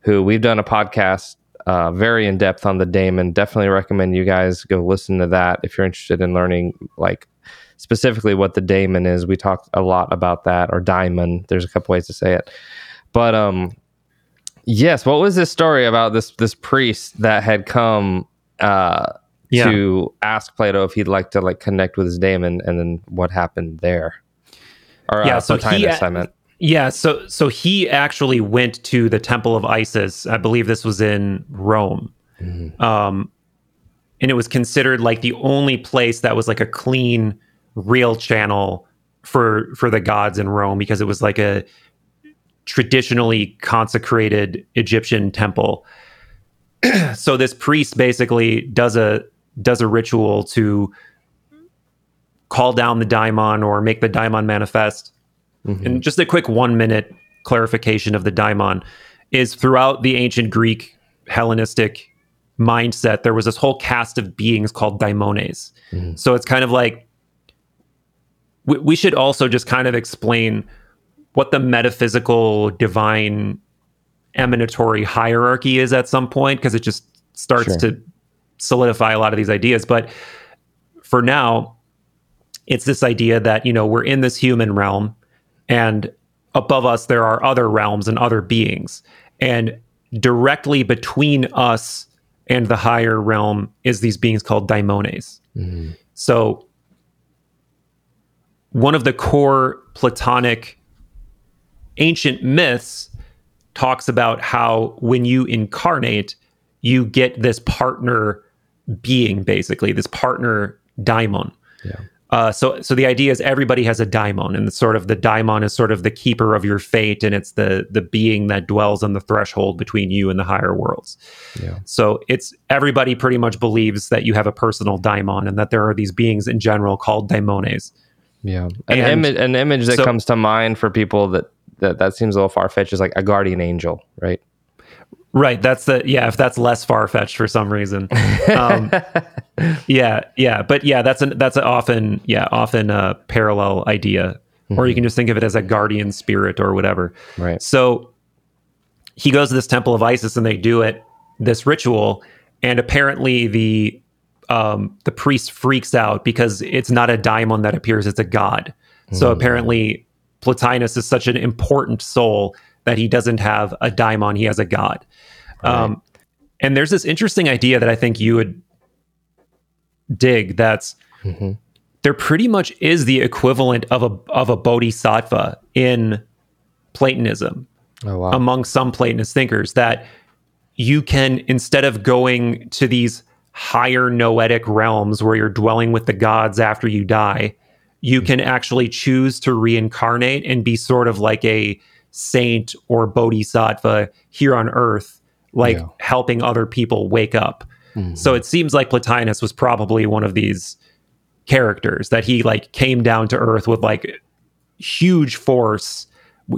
who we've done a podcast uh, very in depth on the daemon. Definitely recommend you guys go listen to that if you're interested in learning like specifically what the daemon is. We talked a lot about that or daimon. There's a couple ways to say it, but um, yes. What was this story about this this priest that had come? Uh, Yeah. to ask Plato if he'd like to like connect with his daemon, and then what happened there. Or Yeah, uh, so he- I meant. Yeah, so so he actually went to the Temple of Isis. I believe this was in Rome, um, and it was considered like the only place that was like a clean, real channel for for the gods in Rome because it was like a traditionally consecrated Egyptian temple. so this priest basically does a does a ritual to call down the daimon or make the daimon manifest. Mm-hmm. And just a quick one minute clarification of the daimon. is throughout the ancient Greek Hellenistic mindset, there was this whole cast of beings called daimones. Mm-hmm. So it's kind of like we, we should also just kind of explain what the metaphysical divine emanatory hierarchy is at some point because it just starts Sure. to solidify a lot of these ideas. But for now, it's this idea that you know we're in this human realm and above us there are other realms and other beings and directly between us and the higher realm is these beings called daimones mm-hmm. so one of the core platonic ancient myths talks about how when you incarnate you get this partner being basically this partner daimon Yeah. uh, so, so the idea is everybody has a daimon, and sort of the daimon is sort of the keeper of your fate, and it's the the being that dwells on the threshold between you and the higher worlds. Yeah. So it's everybody pretty much believes that you have a personal daimon, and that there are these beings in general called daimones. Yeah, an And image an image that so- comes to mind for people that that that seems a little far fetched is like a guardian angel, right? Right. That's the yeah. If that's less far fetched for some reason, um, yeah, yeah. But yeah, that's an that's a often yeah often a parallel idea, or you can just think of it as a guardian spirit or whatever. Right. So he goes to this temple of Isis and they do it this ritual, and apparently the um, the priest freaks out because it's not a daimon that appears; it's a god. So apparently Plotinus is such an important soul that he doesn't have a daimon; he has a god. Um, and there's this interesting idea that I think you would dig. That's Mhm. there pretty much is the equivalent of a of a bodhisattva in Platonism Oh wow. among some Platonist thinkers that you can instead of going to these higher noetic realms where you're dwelling with the gods after you die, you can actually choose to reincarnate and be sort of like a saint or bodhisattva here on earth, like Yeah. helping other people wake up. So it seems like Plotinus was probably one of these characters that he like came down to earth with like huge force,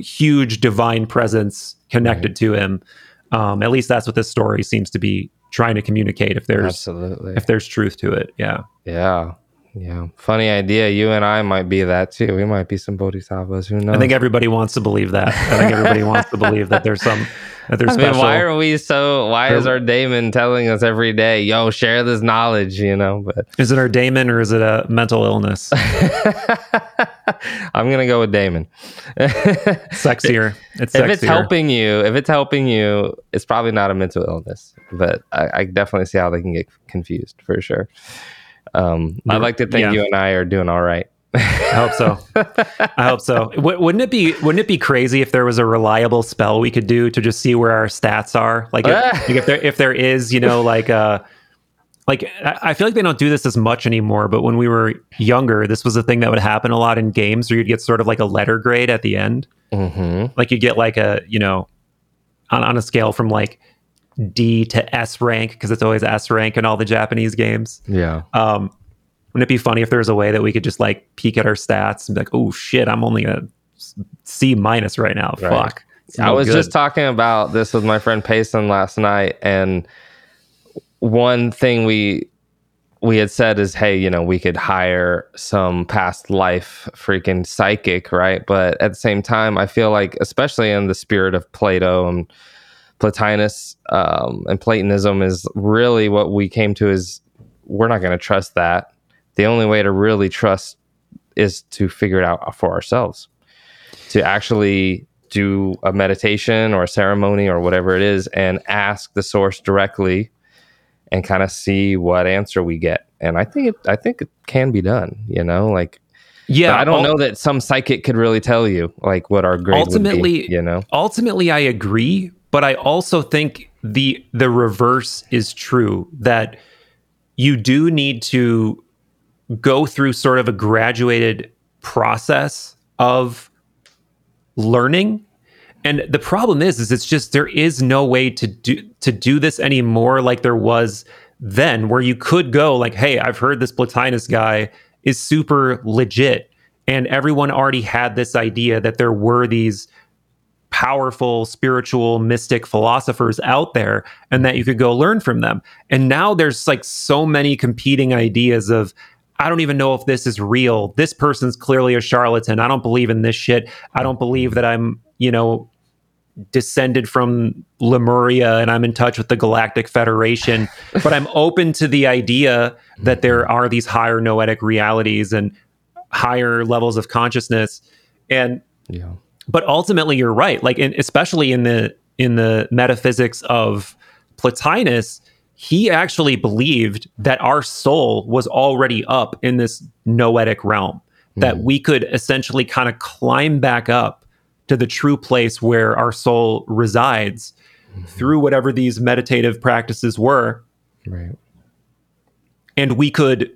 huge divine presence connected to him. Um, at least that's what this story seems to be trying to communicate. If there's Absolutely. if there's truth to it, yeah. yeah. Yeah. Funny idea. You and I might be that too. We might be some bodhisattvas. Who knows? I think everybody wants to believe that. I think everybody wants to believe that there's some that there's I mean, why are we so? Why is our daemon telling us every day, "Yo, share this knowledge"? You know, but is it our daemon or is it a mental illness? I'm gonna go with Damon. Sexier. It's if it's helping you, if it's helping you, it's probably not a mental illness. But I, I definitely see how they can get confused for sure. Um, I like to think Yeah. you and I are doing all right. I hope so. I hope so. W- wouldn't it be Wouldn't it be crazy if there was a reliable spell we could do to just see where our stats are? Like, if, like if there if there is, you know, like uh like I I feel like they don't do this as much anymore. But when we were younger, this was a thing that would happen a lot in games, where you'd get sort of like a letter grade at the end. Mm-hmm. Like you get like a you know on on a scale from like D to S rank because it's always S rank in all the Japanese games. Yeah. Um, wouldn't it be funny if there was a way that we could just like peek at our stats and be like, oh shit, I'm only a C minus right now. Right. Fuck. It's I was good. just talking about this with my friend Payson last night, and one thing we we had said is, hey, you know, we could hire some past life freaking psychic, right? But at the same time, I feel like, especially in the spirit of Plato and Plotinus um, and Platonism, is really what we came to is we're not going to trust that. The only way to really trust is to figure it out for ourselves to actually do a meditation or a ceremony or whatever it is and ask the source directly and kind of see what answer we get. And I think it I think it can be done, you know, like yeah. I don't ul- know that some psychic could really tell you like what our grade Ultimately- would be, you know. ultimately I agree, but I also think the the reverse is true that you do need to go through sort of a graduated process of learning. And the problem is is it's just there is no way to do to do this anymore like there was then where you could go like hey, I've heard this Plotinus guy is super legit and everyone already had this idea that there were these powerful spiritual mystic philosophers out there and that you could go learn from them and now there's like so many competing ideas of I don't even know if this is real. This person's clearly a charlatan. I don't believe in this shit. I don't believe that I'm, you know, descended from Lemuria and I'm in touch with the Galactic Federation. but I'm open to the idea that there are these higher noetic realities and higher levels of consciousness. And Yeah. but ultimately you're right like in, especially in the in the metaphysics of plotinus he actually believed that our soul was already up in this noetic realm that hmm. we could essentially kind of climb back up to the true place where our soul resides hmm. through whatever these meditative practices were Right. and we could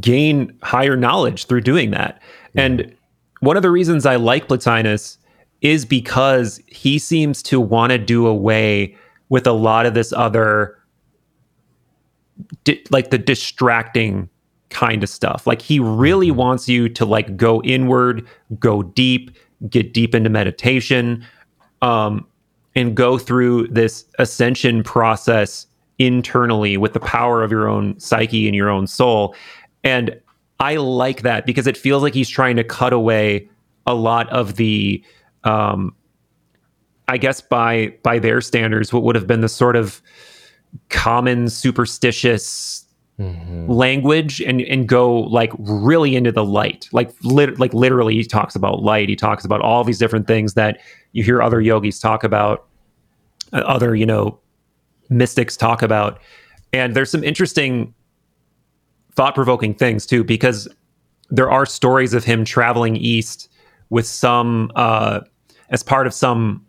gain higher knowledge through doing that. And one of the reasons I like Plotinus is because he seems to want to do away with a lot of this other di- like the distracting kind of stuff. Like he really wants you to like go inward, go deep, get deep into meditation, um, and go through this ascension process internally with the power of your own psyche and your own soul. And I like that because it feels like he's trying to cut away a lot of the um I guess by by their standards, what would have been the sort of common superstitious language and and go like really into the light. Like lit, like literally he talks about light. He talks about all these different things that you hear other yogis talk about uh, other you know mystics talk about. And there's some interesting thought-provoking things too because there are stories of him traveling east with some uh as part of some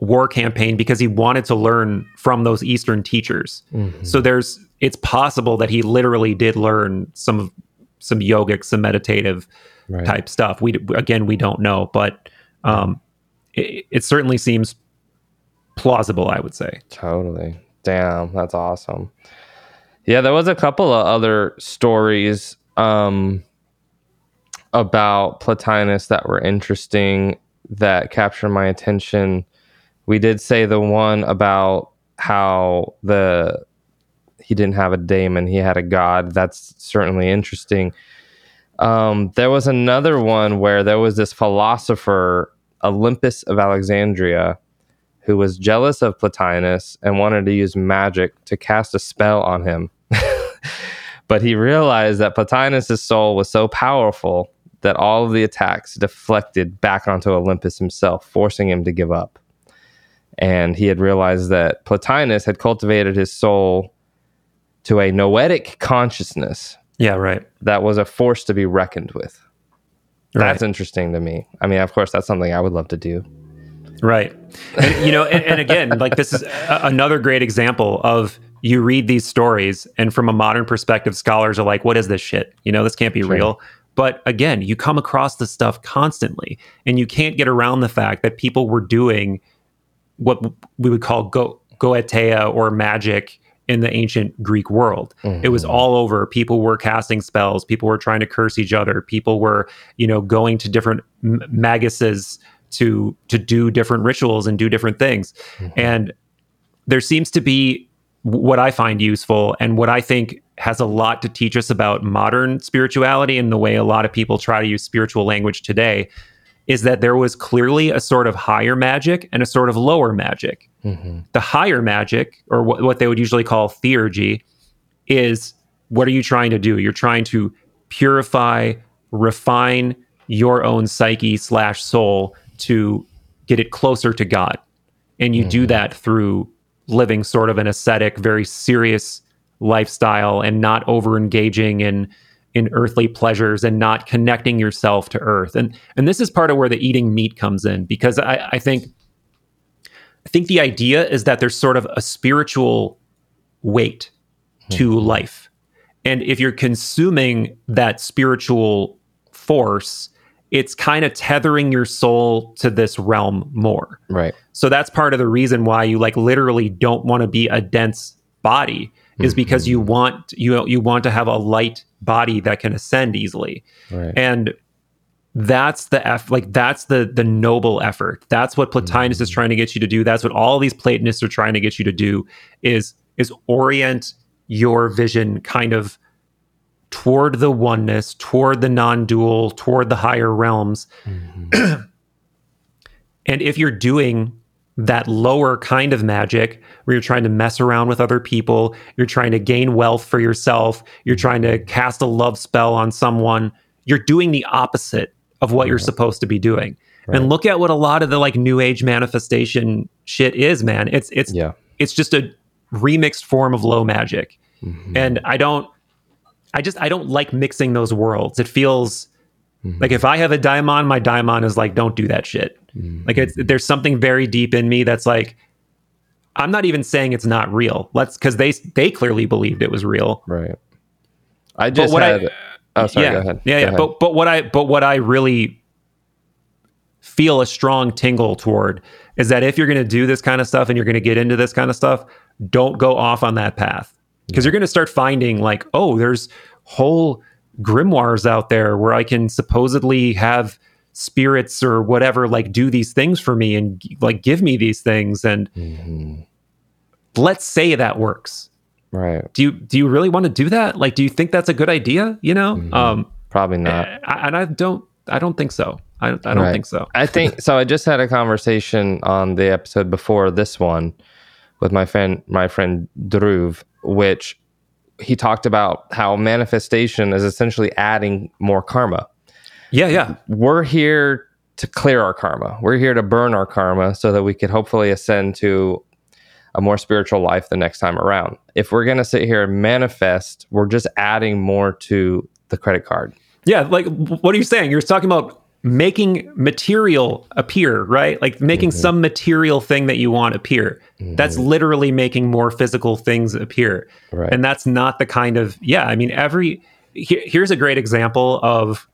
war campaign because he wanted to learn from those eastern teachers so there's it's possible that he literally did learn some some yogic some meditative Right. type stuff we again we don't know but um it, it certainly seems plausible i would say Totally. Damn, that's awesome. Yeah, there was a couple of other stories um about Plotinus that were interesting that captured my attention. We did say the one about how the he didn't have a daemon, he had a god. That's certainly interesting. Um, there was another one where there was this philosopher, Olympus of Alexandria, who was jealous of Plotinus and wanted to use magic to cast a spell on him. but he realized that Plotinus' soul was so powerful that all of the attacks deflected back onto Olympus himself, forcing him to give up. And he had realized that Plotinus had cultivated his soul to a noetic consciousness yeah right that was a force to be reckoned with. That's Right. interesting to me. I mean, of course, that's something I would love to do. Right. And, you know, and, and again, like this is a, another great example of you read these stories, and from a modern perspective, scholars are like, what is this shit? You know, this can't be real. But again, you come across this stuff constantly, and you can't get around the fact that people were doing what we would call go, goetia or magic in the ancient Greek world. It was mm-hmm. all over. People were casting spells. People were trying to curse each other. People were, you know, going to different m- maguses to to do different rituals and do different things. Mm-hmm. And there seems to be what I find useful and what I think has a lot to teach us about modern spirituality and the way a lot of people try to use spiritual language today is that there was clearly a sort of higher magic and a sort of lower magic. Mm-hmm. The higher magic, or what, what they would usually call theurgy, is what are you trying to do? You're trying to purify, refine your own psyche slash soul to get it closer to God. And you do mm-hmm. that through living sort of an ascetic, very serious lifestyle and not over engaging in in earthly pleasures and not connecting yourself to earth. And and this is part of where the eating meat comes in because I, I think I think the idea is that there's sort of a spiritual weight hmm. to life. And if you're consuming that spiritual force, it's kind of tethering your soul to this realm more. Right. So that's part of the reason why you like literally don't want to be a dense body is hmm. because you want you you want to have a light body that can ascend easily. Right. And that's the f like that's the the noble effort. That's what plotinus is mm-hmm. trying to get you to do. That's what all these platonists are trying to get you to do is is orient your vision kind of toward the oneness toward the non-dual toward the higher realms. Mm-hmm. And if you're doing that lower kind of magic where you're trying to mess around with other people, you're trying to gain wealth for yourself, you're trying to cast a love spell on someone, you're doing the opposite of what you're supposed to be doing. And look at what a lot of the like new age manifestation shit is, man. It's it's Yeah. it's just a remixed form of low magic. Mm-hmm. And I don't I just I don't like mixing those worlds. It feels mm-hmm. like if I have a daimon, my daimon is like, don't do that shit. Mm-hmm. Like it's there's something very deep in me that's like, I'm not even saying it's not real. Let's because they they clearly believed it was real. Right. I just what I- oh, sorry. yeah, Go ahead. yeah, Go yeah. ahead. But but what I but what I really feel a strong tingle toward is that if you're going to do this kind of stuff and you're going to get into this kind of stuff, don't go off on that path because you're going to start finding like, oh, there's whole grimoires out there where I can supposedly have spirits or whatever like do these things for me and like give me these things and Mhm. let's say that works Right. do you do you really want to do that like do you think that's a good idea you know Mm-hmm. um Probably not. I, and I don't I don't think so. I, I don't Right. think so. I think so. I just had a conversation on the episode before this one with my friend, my friend Dhruv, which he talked about how manifestation is essentially adding more karma. Yeah, yeah. We're here to clear our karma. We're here to burn our karma so that we could hopefully ascend to a more spiritual life the next time around. If we're going to sit here and manifest, we're just adding more to the credit card. Yeah, like what are you saying? You're talking about making material appear, right? Like making Mm-hmm. some material thing that you want appear. That's literally making more physical things appear. Right. And that's not the kind of yeah, I mean every he- here's a great example of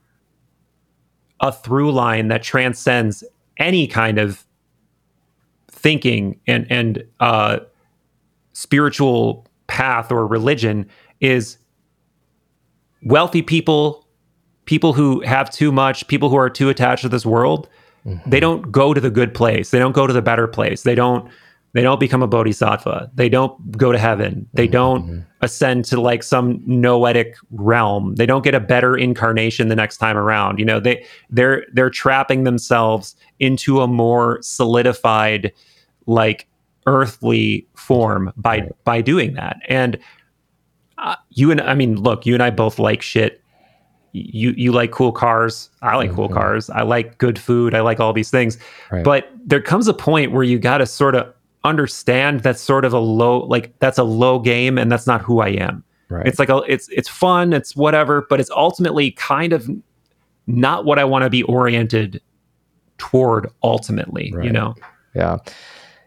a through line that transcends any kind of thinking and and uh spiritual path or religion is wealthy people, people who have too much, people who are too attached to this world, they don't go to the good place. They don't go to the better place. They don't they don't become a bodhisattva. They don't go to heaven. They don't ascend to like some noetic realm. They don't get a better incarnation the next time around. You know, they they're they're trapping themselves into a more solidified like earthly form by by doing that. And uh, you and I mean, look, you and I both like shit. You you like cool cars. I like cool cars. I like good food. I like all these things. Right. But there comes a point where you got to sort of understand that's sort of a low like that's a low game and that's not who I am. Right. It's like a it's it's fun, it's whatever, but it's ultimately kind of not what I want to be oriented toward ultimately, you know. Yeah.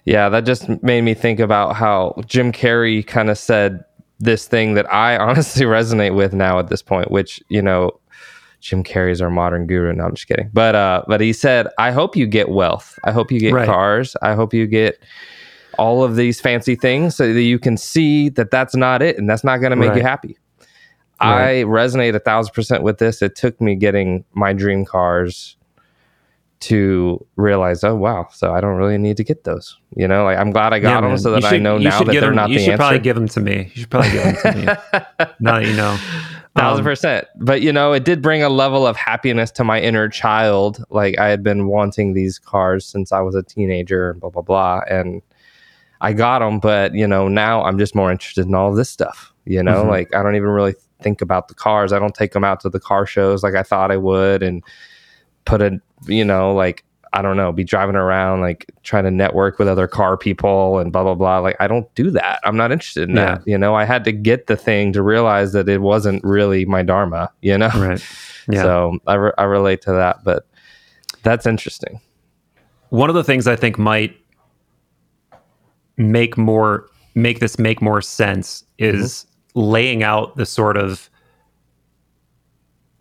Yeah, that just made me think about how Jim Carrey kind of said this thing that I honestly resonate with now at this point, which, you know, Jim Carrey is our modern guru. No, I'm just kidding. But uh but he said, I hope you get wealth. I hope you get Right. cars. I hope you get all of these fancy things so that you can see that that's not it and that's not going to make you happy. Right. I resonate a thousand percent with this. It took me getting my dream cars to realize, oh wow, so I don't really need to get those. You know, like I'm glad I got Yeah, them man. so that I know now should that they're them- not the answer. You should probably give them to me. You should probably give them to me. now that you know. thousand Um, percent. But you know, it did bring a level of happiness to my inner child. Like I had been wanting these cars since I was a teenager and blah blah blah. And I got them, but you know, now I'm just more interested in all this stuff. You know, Mhm. like I don't even really think about the cars. I don't take them out to the car shows like I thought I would and put a you know, like I don't know, be driving around like trying to network with other car people and blah blah blah. Like I don't do that. I'm not interested in Yeah. that. You know, I had to get the thing to realize that it wasn't really my dharma. You know, Right. Yeah. so I re- I relate to that, but that's interesting. one of the things I think might make more make this make more sense is laying out the sort of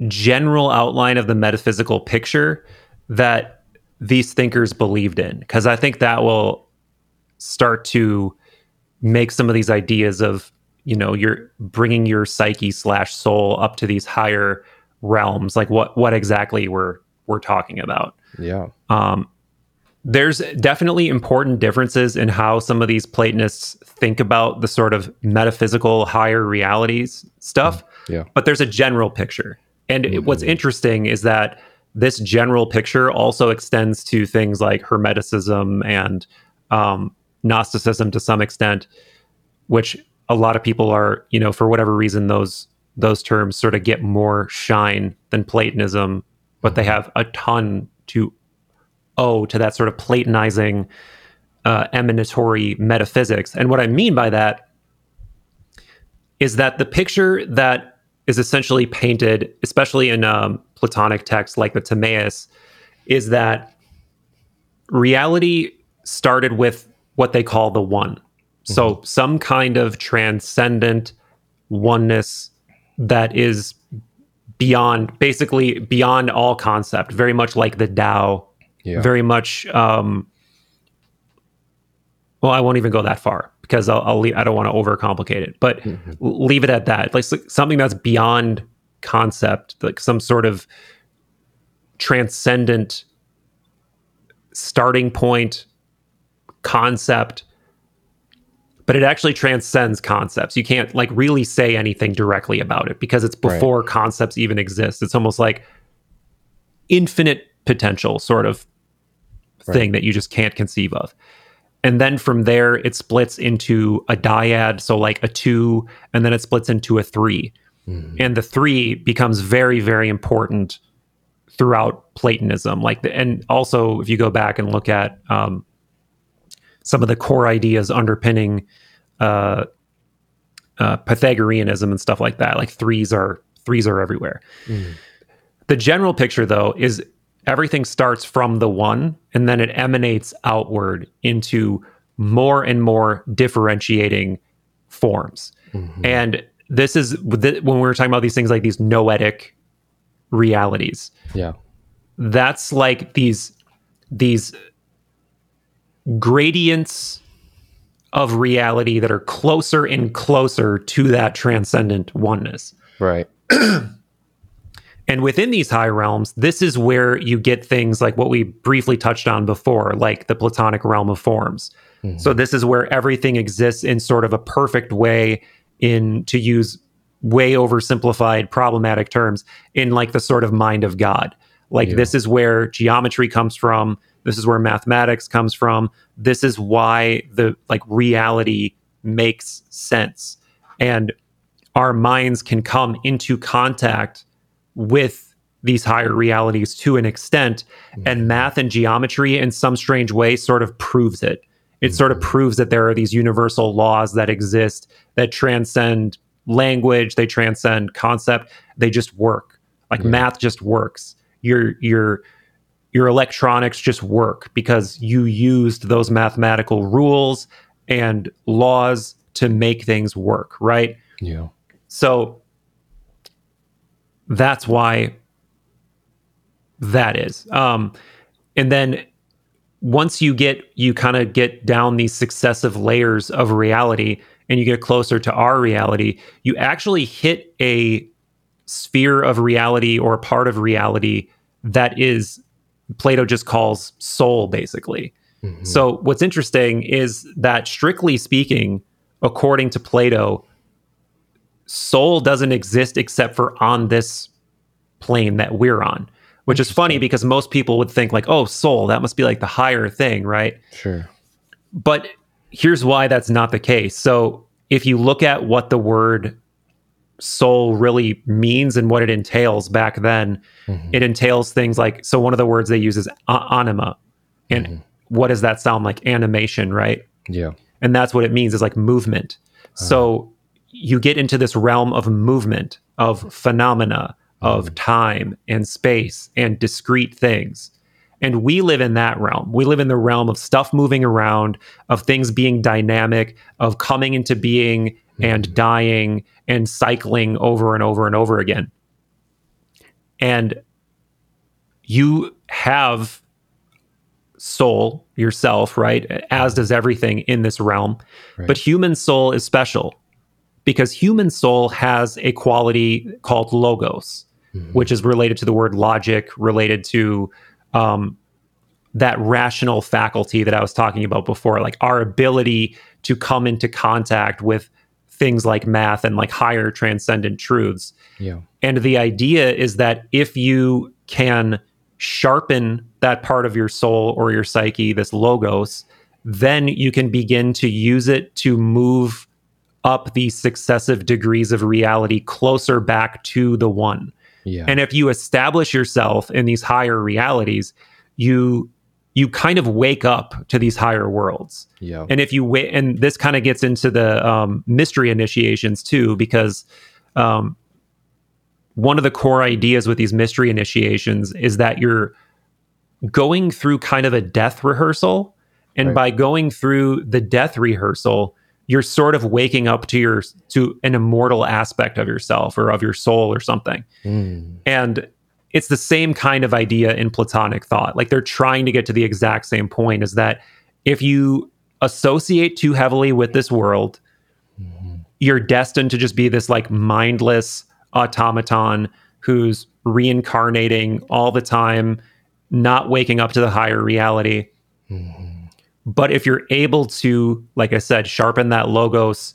general outline of the metaphysical picture that these thinkers believed in because I think that will start to make some of these ideas of you know you're bringing your psyche slash soul up to these higher realms like what what exactly we're we're talking about. Yeah. Um, there's definitely important differences in how some of these Platonists think about the sort of metaphysical higher realities stuff. Mm, yeah. But there's a general picture. And it- what's mm-hmm. interesting is that this general picture also extends to things like Hermeticism and um, Gnosticism to some extent, which a lot of people are, you know, for whatever reason, those those terms sort of get more shine than Platonism, but they mm-hmm. have a ton to owe to that sort of Platonizing, uh, emanatory metaphysics. And what I mean by that is that the picture that is essentially painted, especially in um, Platonic texts like the Timaeus, is that reality started with what they call the one. So, some kind of transcendent oneness that is beyond, basically beyond all concept, very much like the Tao Yeah. very much um well i won't even go that far because i'll, I'll leave, i don't want to overcomplicate it but l- leave it at that like something that's beyond concept like some sort of transcendent starting point concept but it actually transcends concepts you can't like really say anything directly about it because it's Right. before concepts even exist it's almost like infinite potential sort of thing that you just can't conceive of. And then from there, it splits into a dyad, so like a two, and then it splits into a 3 And the three becomes very, very important throughout Platonism. Like, the, and also if you go back and look at um, some of the core ideas underpinning uh, uh, Pythagoreanism and stuff like that, like threes are threes are everywhere. The general picture, though, is everything starts from the one and then it emanates outward into more and more differentiating forms. Mm-hmm. And this is when we were talking about these things like these noetic realities. Yeah. That's like these these gradients of reality that are closer and closer to that transcendent oneness. Right. And within these high realms, this is where you get things like what we briefly touched on before, like the Platonic realm of forms. Mm-hmm. So this is where everything exists in sort of a perfect way in to use way oversimplified problematic terms in like the sort of mind of God. Like Yeah. this is where geometry comes from, this is where mathematics comes from. This is why the like reality makes sense. And our minds can come into contact with these higher realities to an extent mm-hmm. and math and geometry in some strange way sort of proves it. It sort of mm-hmm. proves that there are these universal laws that exist that transcend language they transcend concept they just work. Like math just works. Your your your electronics just work because you used those mathematical rules and laws to make things work right? Yeah. so that's why that is. Um, and then once you get, you kind of get down these successive layers of reality and you get closer to our reality, you actually hit a sphere of reality or part of reality that is, Plato just calls soul, basically. So what's interesting is that strictly speaking, according to Plato, soul doesn't exist except for on this plane that we're on which is funny because most people would think like oh soul that must be like the higher thing right? Sure. but here's why that's not the case. So if you look at what the word soul really means and what it entails back then mm-hmm. it entails things like so one of the words they use is anima. And mm-hmm. what does that sound like? Animation right? Yeah. and that's what it means is like movement. Uh-huh. So you get into this realm of movement of phenomena of mm-hmm. time and space and discrete things. And we live in that realm. We live in the realm of stuff moving around of things being dynamic of coming into being and mm-hmm. dying and cycling over and over and over again. And you have soul yourself, right? As mm-hmm. does everything in this realm. Right. But human soul is special because human soul has a quality called logos. which is related to the word logic, related to um, that rational faculty that I was talking about before, like our ability to come into contact with things like math and like higher transcendent truths. Yeah. And the idea is that if you can sharpen that part of your soul or your psyche, this logos, then you can begin to use it to move up these successive degrees of reality closer back to the one. Yeah. And if you establish yourself in these higher realities, you you kind of wake up to these higher worlds. yeah. And if you wait, and this kind of gets into the um, mystery initiations too, because um, one of the core ideas with these mystery initiations is that you're going through kind of a death rehearsal. And Right. by going through the death rehearsal, you're sort of waking up to your to an immortal aspect of yourself or of your soul or something. Mm. And it's the same kind of idea in Platonic thought. Like they're trying to get to the exact same point is that if you associate too heavily with this world, you're destined to just be this like mindless automaton who's reincarnating all the time, not waking up to the higher reality. But if you're able to, like I said, sharpen that logos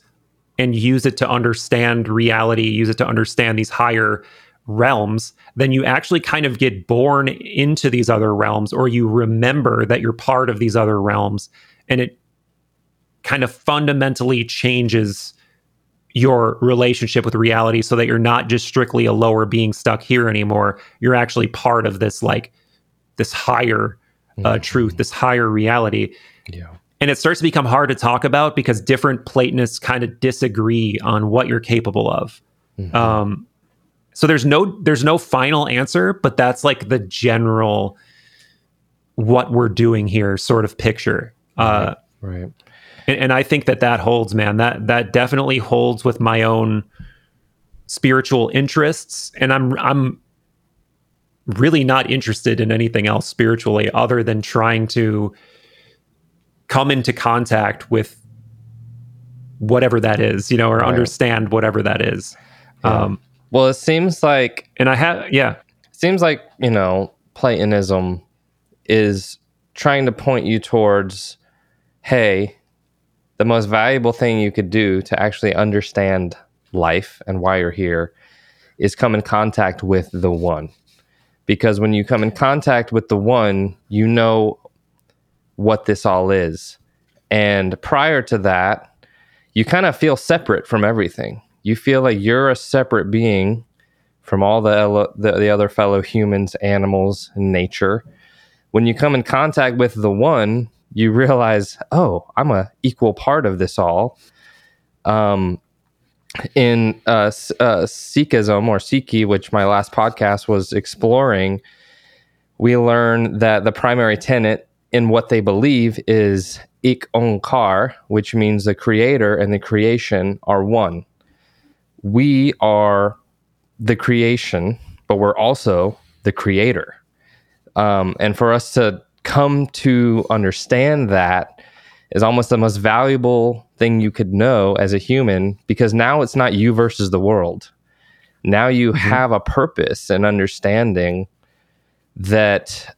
and use it to understand reality, use it to understand these higher realms, then you actually kind of get born into these other realms or you remember that you're part of these other realms. And it kind of fundamentally changes your relationship with reality so that you're not just strictly a lower being stuck here anymore. You're actually part of this like this higher uh, truth this higher reality Yeah. and it starts to become hard to talk about because different Platonists kind of disagree on what you're capable of. Um, so there's no there's no final answer, but that's like the general what we're doing here sort of picture. Uh, Right. and, and I think that that holds, man. That that definitely holds with my own spiritual interests, and I'm I'm really not interested in anything else spiritually other than trying to come into contact with whatever that is, you know, or Right. understand whatever that is. Yeah. Um, Well, it seems like and I have, yeah, seems like you know platonism is trying to point you towards hey the most valuable thing you could do to actually understand life and why you're here is come in contact with the one because when you come in contact with the one you know what this all is and prior to that you kind of feel separate from everything you feel like you're a separate being from all the, the the other fellow humans, animals, and nature. When you come in contact with the one, you realize, oh, I'm a equal part of this all. Um, in uh, uh, Sikhism or Sikhi, which my last podcast was exploring, we learn that the primary tenet in what they believe is Ik Onkar, which means the creator and the creation are one. We are the creation, but we're also the creator. Um, and for us to come to understand that is almost the most valuable thing you could know as a human because now it's not you versus the world. Now you have a purpose and understanding that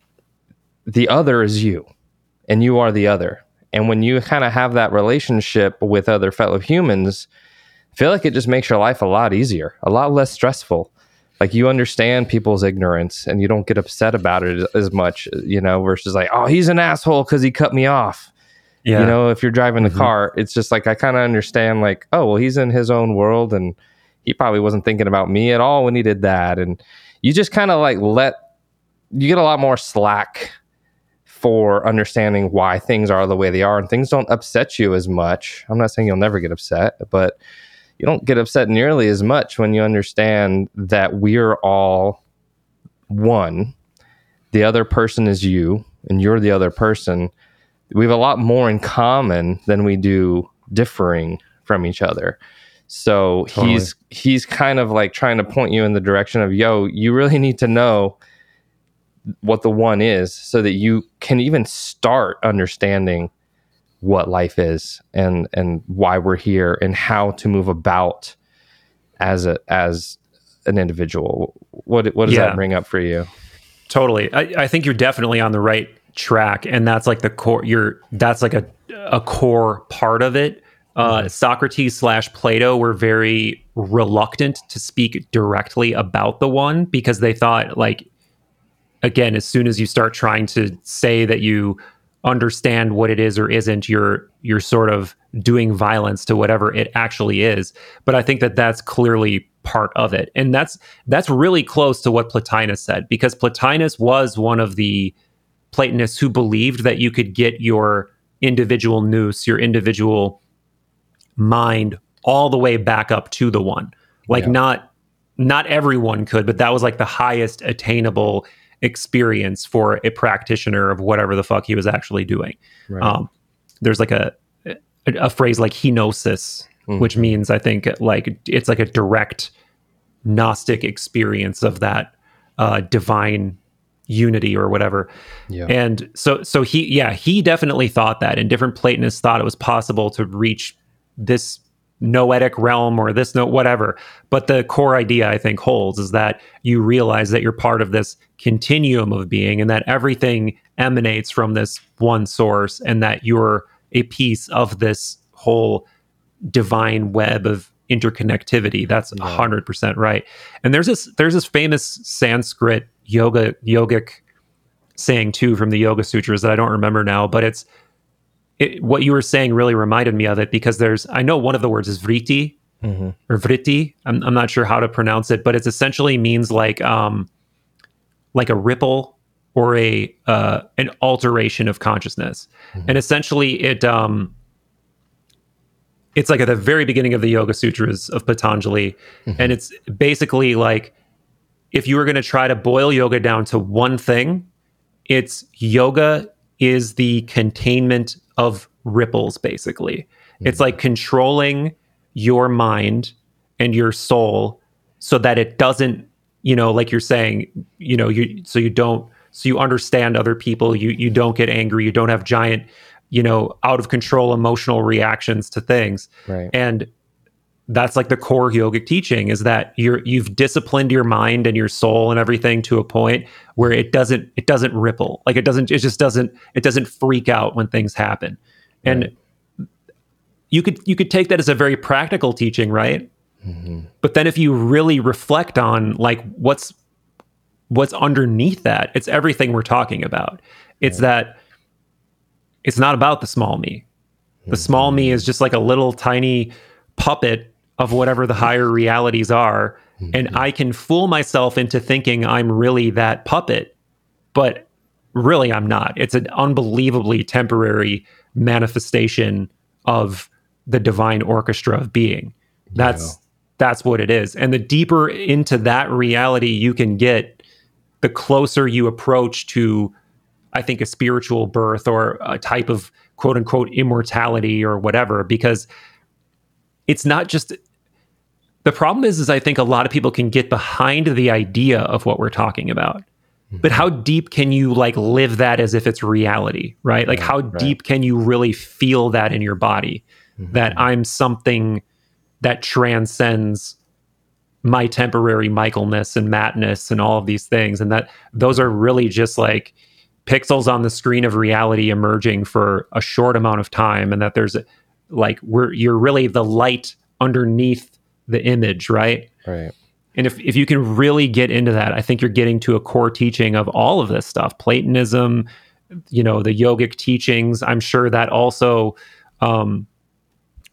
the other is you and you are the other. And when you kind of have that relationship with other fellow humans, I feel like it just makes your life a lot easier, a lot less stressful. Like you understand people's ignorance and you don't get upset about it as much, you know, versus like, oh, he's an asshole because he cut me off. yeah, You know, if you're driving the Mhm. car, it's just like I kind of understand, like, oh, well, he's in his own world and he probably wasn't thinking about me at all when he did that. And you just kind of like let, you get a lot more slack for understanding why things are the way they are and things don't upset you as much. I'm not saying you'll never get upset, but you don't get upset nearly as much when you understand that we're all one. The other person is you, and you're the other person. We have a lot more in common than we do differing from each other. So Totally. he's he's kind of like trying to point you in the direction of yo, you really need to know what the one is so that you can even start understanding what life is and and why we're here and how to move about as a as an individual. What what does Yeah. that bring up for you? Totally. I, I think you're definitely on the right track, and that's like the core. You're that's like a a core part of it. Uh, Socrates slash Plato were very reluctant to speak directly about the one because they thought like again, as soon as you start trying to say that you understand what it is or isn't, you're you're sort of doing violence to whatever it actually is. But I think that that's clearly part of it, and that's that's really close to what Plotinus said because Plotinus was one of the Platonists who believed that you could get your individual nous, your individual mind, all the way back up to the one. Like Yeah. not not everyone could, but that was like the highest attainable experience for a practitioner of whatever the fuck he was actually doing. Right. Um, there's like a, a a phrase like henosis, which means I think like it's like a direct Gnostic experience of that uh, divine unity or whatever. Yeah. And so so he yeah, he definitely thought that and different Platonists thought it was possible to reach this noetic realm or this no whatever. But the core idea I think holds is that you realize that you're part of this continuum of being and that everything emanates from this one source and that you're a piece of this whole divine web of interconnectivity. That's a hundred percent right. And there's this there's this famous Sanskrit yoga yogic saying too from the Yoga Sutras that I don't remember now, but it's it, what you were saying really reminded me of it because there's I know one of the words is vritti or vritti. I'm, I'm not sure how to pronounce it, but it essentially means like um like a ripple or a uh, an alteration of consciousness, and essentially it um it's like at the very beginning of the Yoga Sutras of Patanjali, and it's basically like if you were going to try to boil yoga down to one thing, it's yoga is the containment of ripples, basically. It's like controlling your mind and your soul so that it doesn't, you know, like you're saying, you know, you so you don't so you understand other people, you you don't get angry, you don't have giant, you know, out of control emotional reactions to things. Right. And that's like the core yogic teaching is that you're you've disciplined your mind and your soul and everything to a point where it doesn't it doesn't ripple. Like it doesn't it just doesn't it doesn't freak out when things happen. And you could you could take that as a very practical teaching right but then if you really reflect on like what's what's underneath that it's everything we're talking about it's that it's not about the small me the small me is just like a little tiny puppet of whatever the higher realities are. And mm-hmm. I can fool myself into thinking I'm really that puppet, but really I'm not. It's an unbelievably temporary manifestation of the divine orchestra of being. That's that's what it is. And the deeper into that reality you can get, the closer you approach to I think a spiritual birth or a type of quote unquote immortality or whatever because it's not just the problem is is I think a lot of people can get behind the idea of what we're talking about. Mm-hmm. But how deep can you like live that as if it's reality, right? Like how deep can you really feel that in your body mm-hmm. that I'm something that transcends my temporary Michaelness and Mattness and all of these things. And that those are really just like pixels on the screen of reality emerging for a short amount of time. And that there's like we're you're really the light underneath the image right? Right. and if, if you can really get into that i think you're getting to a core teaching of all of this stuff. Platonism you know the yogic teachings. I'm sure that also um,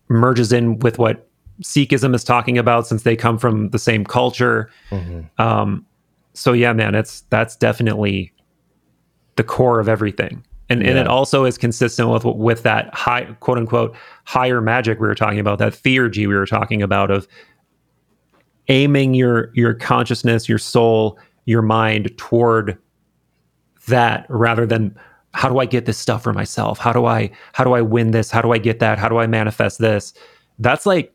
merges in with what sikhism is talking about since they come from the same culture um, so yeah man it's that's definitely the core of everything. And, and it also is consistent with with that high quote unquote higher magic we were talking about, that theurgy we were talking about of aiming your your consciousness, your soul, your mind toward that rather than how do I get this stuff for myself? How do I how do I win this? How do I get that? How do I manifest this? That's like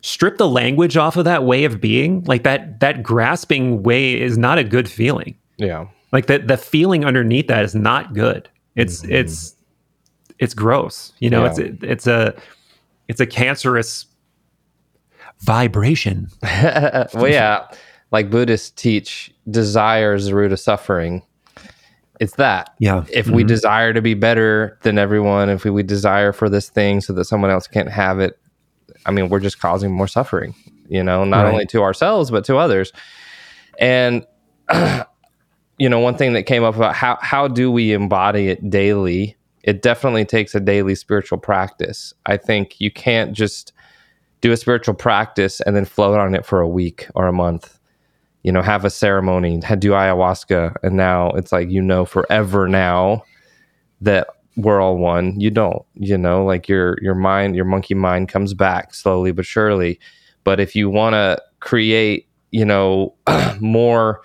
strip the language off of that way of being. Like that that grasping way is not a good feeling Yeah. like the the feeling underneath that is not good it's it's it's gross you know Yeah. it's it's a it's a cancerous vibration. well, yeah, like Buddhists teach, desire is the root of suffering. It's that. Yeah. If we Mhm. desire to be better than everyone, if we, we desire for this thing so that someone else can't have it, I mean, we're just causing more suffering, you know, not Right. only to ourselves, but to others. And, you know, one thing that came up about how, how do we embody it daily? It definitely takes a daily spiritual practice. I think you can't just do a spiritual practice and then float on it for a week or a month you know, have a ceremony, do ayahuasca, and now it's like you know forever now that we're all one. You don't, you know, like your your mind, your monkey mind comes back slowly but surely. But if you want to create, you know, more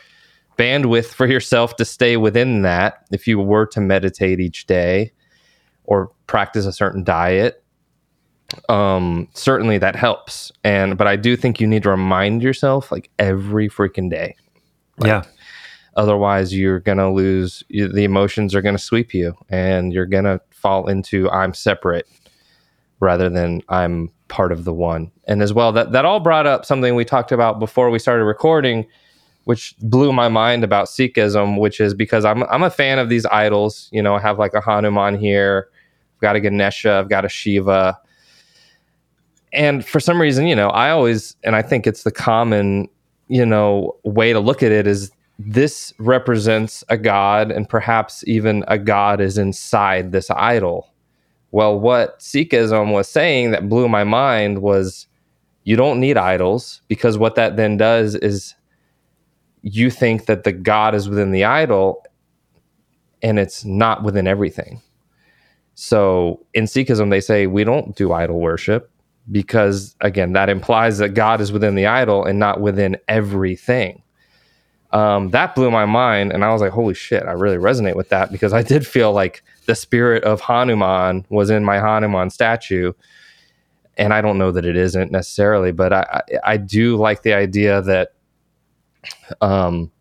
bandwidth for yourself to stay within that, if you were to meditate each day or practice a certain diet, um certainly that helps and but i do think you need to remind yourself like every freaking day yeah. Otherwise you're gonna lose you, the emotions are gonna sweep you and you're gonna fall into i'm separate rather than i'm part of the one. And as well that that all brought up something we talked about before we started recording which blew my mind about sikhism which is because i'm i'm a fan of these idols. You know i have like a hanuman here i've got a ganesha i've got a shiva. And for some reason you know i always and i think it's the common you know way to look at it is this represents a god and perhaps even a god is inside this idol. Well what sikhism was saying that blew my mind was you don't need idols because what that then does is you think that the god is within the idol and it's not within everything. So in sikhism they say we don't do idol worship because again that implies that god is within the idol and not within everything um, that blew my mind and i was like holy shit i really resonate with that because i did feel like the spirit of hanuman was in my hanuman statue and i don't know that it isn't necessarily but i i, I do like the idea that um,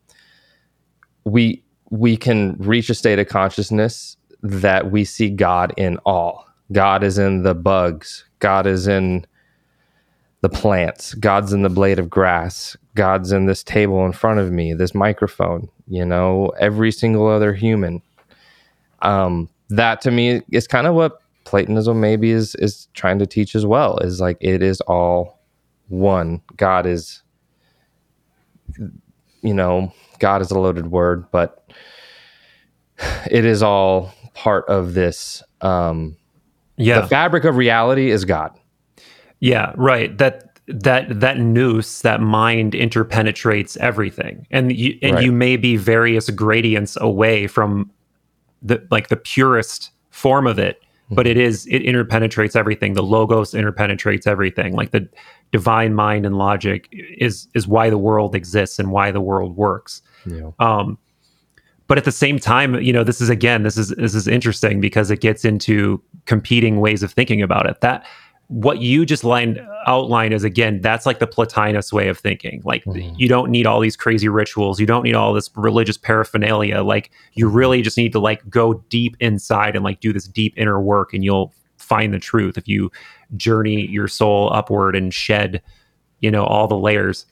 we we can reach a state of consciousness that we see god in all god is in the bugs. God is in the plants. God's in the blade of grass. God's in this table in front of me this microphone you know every single other human. Um that to me is kind of what platonism maybe is is trying to teach as well is like it is all one. God is you know god is a loaded word but it is all part of this. Um Yeah. the fabric of reality is god Yeah, right. That that that nous, that mind interpenetrates everything, and you and Right. you may be various gradients away from the like the purest form of it, but it is it interpenetrates everything. The logos interpenetrates everything. Like the divine mind and logic is is why the world exists and why the world works. yeah Um, but at the same time, you know, this is again, this is this is interesting because it gets into competing ways of thinking about it. That what you just lined outline is again, that's like the Plotinus way of thinking. Like Mhm. you don't need all these crazy rituals, you don't need all this religious paraphernalia. Like you really just need to like go deep inside and like do this deep inner work, and you'll find the truth if you journey your soul upward and shed, you know, all the layers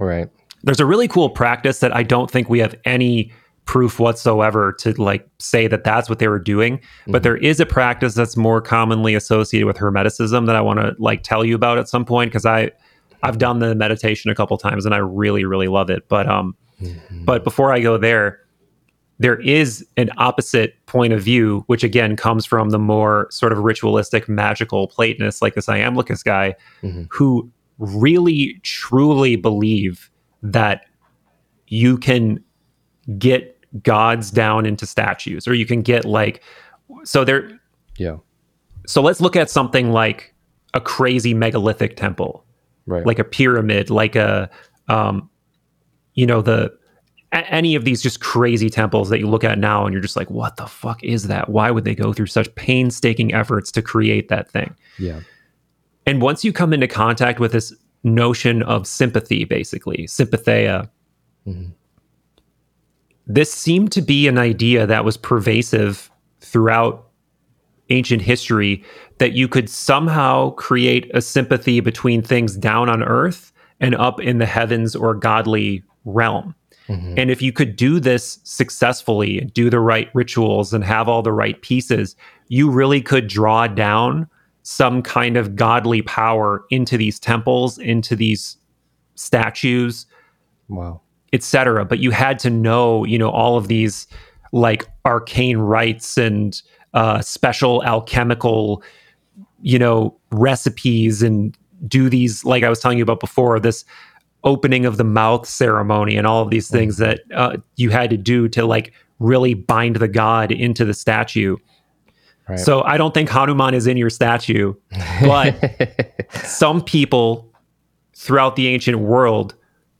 right there's a really cool practice that I don't think we have any proof whatsoever to like say that that's what they were doing but Mhm. there is a practice that's more commonly associated with hermeticism that I want to like tell you about at some point because I I've done the meditation a couple times and I really really love it but um Mhm. but before I go there there is an opposite point of view which again comes from the more sort of ritualistic magical platonist like this iamblichus guy Mhm. who really truly believe that you can get gods down into statues or you can get like so there yeah. So let's look at something like a crazy megalithic temple. Right. Like a pyramid like a um you know the any of these just crazy temples that you look at now and you're just like what the fuck is that? Why would they go through such painstaking efforts to create that thing? Yeah. And once you come into contact with this notion of sympathy, basically, sympatheia, Mhm. This seemed to be an idea that was pervasive throughout ancient history that you could somehow create a sympathy between things down on earth and up in the heavens or godly realm. Mm-hmm. And if you could do this successfully, do the right rituals and have all the right pieces, you really could draw down some kind of godly power into these temples, into these statues, Wow. Etc. But you had to know, you know, all of these like arcane rites and uh, special alchemical, you know, recipes and do these like I was telling you about before this opening of the mouth ceremony and all of these things that uh, you had to do to like really bind the god into the statue. Right. So I don't think Hanuman is in your statue, but some people throughout the ancient world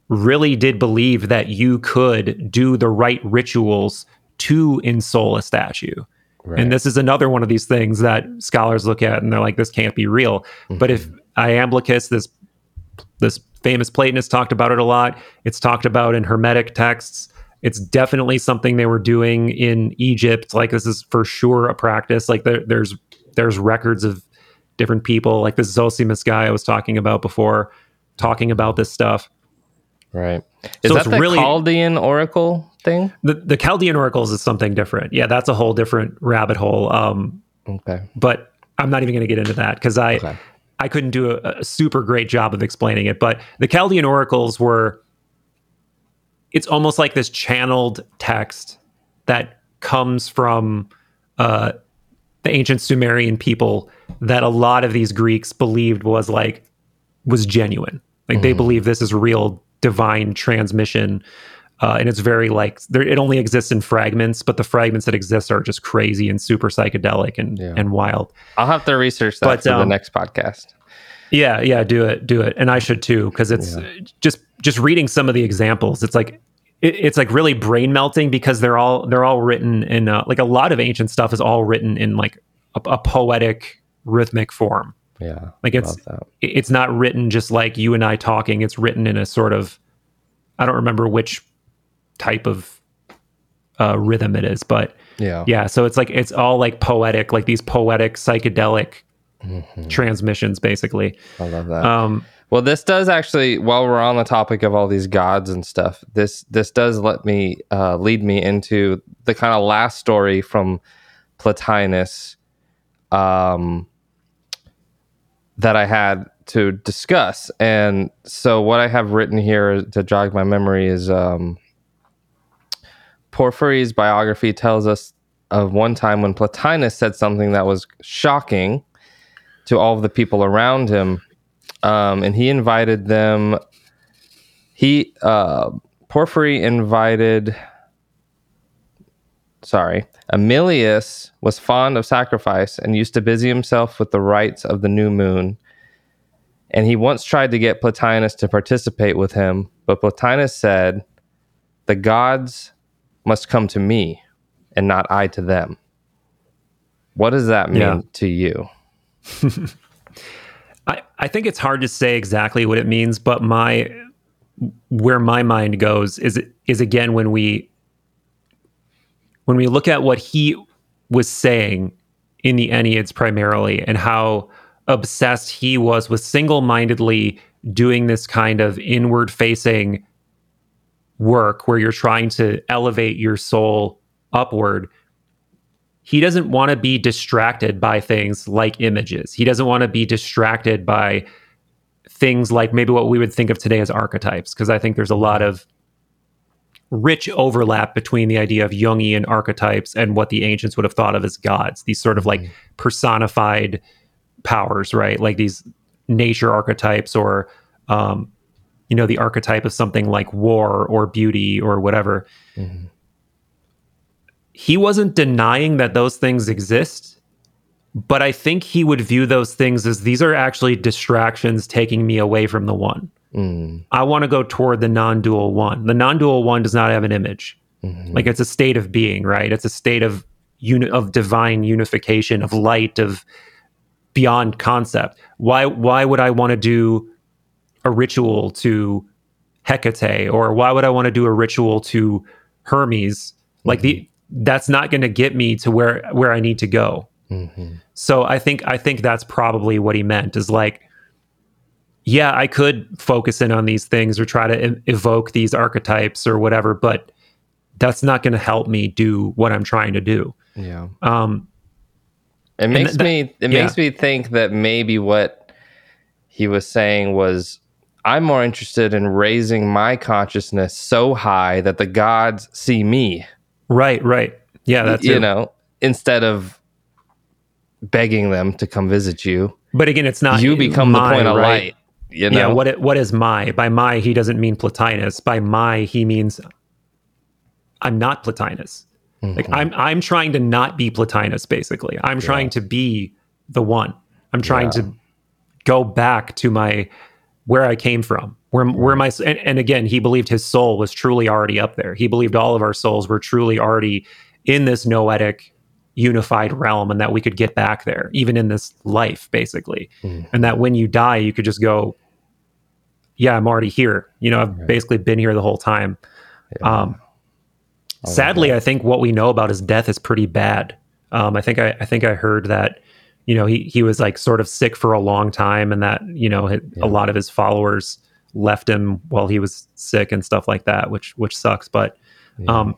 really did believe that you could do the right rituals to ensoul a statue. Right. And this is another one of these things that scholars look at and they're like, this can't be real. But if mm-hmm. Iamblichus, this this famous Platonist, talked about it a lot, it's talked about in Hermetic texts. It's definitely something they were doing in Egypt. Like this is for sure a practice. Like there, there's there's records of different people, like this Zosimus guy I was talking about before, talking about this stuff. Right. Is So that the really- Chaldean oracle thing? The the Chaldean oracles is something different. Yeah, that's a whole different rabbit hole. Um, Okay. but I'm not even going to get into that because I Okay. I couldn't do a, a super great job of explaining it. But the Chaldean oracles were it's almost like this channeled text that comes from uh, the ancient Sumerian people that a lot of these Greeks believed was like was genuine. Like they believe this is real divine transmission. Uh, and it's very like there, it only exists in fragments, but the fragments that exist are just crazy and super psychedelic and Yeah. and wild. I'll have to research that But, for the um, next podcast. Yeah, yeah, do it, do it, and I should too because it's uh, just just reading some of the examples. It's like it, it's like really brain melting because they're all they're all written in uh, like a lot of ancient stuff is all written in like a, a poetic rhythmic form. Yeah. Like it's love that. it- it's not written just like you and I talking. It's written in a sort of I don't remember which type of uh, rhythm it is, but Yeah. yeah. So it's like it's all like poetic, like these poetic psychedelic transmissions, basically. I love that. Um, Well, this does actually, while we're on the topic of all these gods and stuff, this this does let me uh, lead me into the kind of last story from Plotinus um, that I had to discuss. And so, what I have written here to jog my memory is um, Porphyry's biography tells us of one time when Plotinus said something that was shocking to all of the people around him um, and he invited them. He uh, Porphyry invited. Sorry, Amelius was fond of sacrifice and used to busy himself with the rites of the new moon. And he once tried to get Plotinus to participate with him, but Plotinus said, "The gods must come to me, and not I to them." What does that mean Yeah. to you? I, I think it's hard to say exactly what it means, but my where my mind goes is is again when we when we look at what he was saying in the Enneads primarily and how obsessed he was with single-mindedly doing this kind of inward facing work where you're trying to elevate your soul upward he doesn't want to be distracted by things like images. He doesn't want to be distracted by things like maybe what we would think of today as archetypes, because I think there's a lot of rich overlap between the idea of Jungian archetypes and what the ancients would have thought of as gods, these sort of like personified powers, right? Like these nature archetypes or, um, you know, the archetype of something like war or beauty or whatever he wasn't denying that those things exist, but I think he would view those things as these are actually distractions taking me away from the one. I want to go toward the non dual one. The non dual one does not have an image. Mm-hmm. Like it's a state of being, right? It's a state of uni- of divine unification, of light, of beyond concept. Why why would I want to do a ritual to Hecate or why would I want to do a ritual to Hermes? Like the mm-hmm. that's not going to get me to where where I need to go. Mm-hmm. So I think I think that's probably what he meant is like yeah, I could focus in on these things or try to evoke these archetypes or whatever, but that's not going to help me do what I'm trying to do. Yeah. Um, It makes that- me it yeah. makes me think that maybe what he was saying was I'm more interested in raising my consciousness so high that the gods see me, right, right. Yeah, that's you it. know, instead of begging them to come visit you. But again, it's not you become the point of right? light. You know, Yeah, what it, what is my? By my, he doesn't mean Plotinus. By my, he means I'm not Plotinus. Like Mm-hmm. I'm I'm trying to not be Plotinus. Basically, I'm trying to be the one. I'm trying Yeah. to go back to my where I came from. Where where my and, and again, he believed his soul was truly already up there. He believed all of our souls were truly already in this noetic unified realm and that we could get back there even in this life basically and that when you die you could just go yeah i'm already here. You know i've basically been here the whole time. Um sadly i think what we know about his death is pretty bad. Um i think i, I think i heard that you know he, he was like sort of sick for a long time and that you know hi- a lot of his followers left him while he was sick and stuff like that which which sucks. But um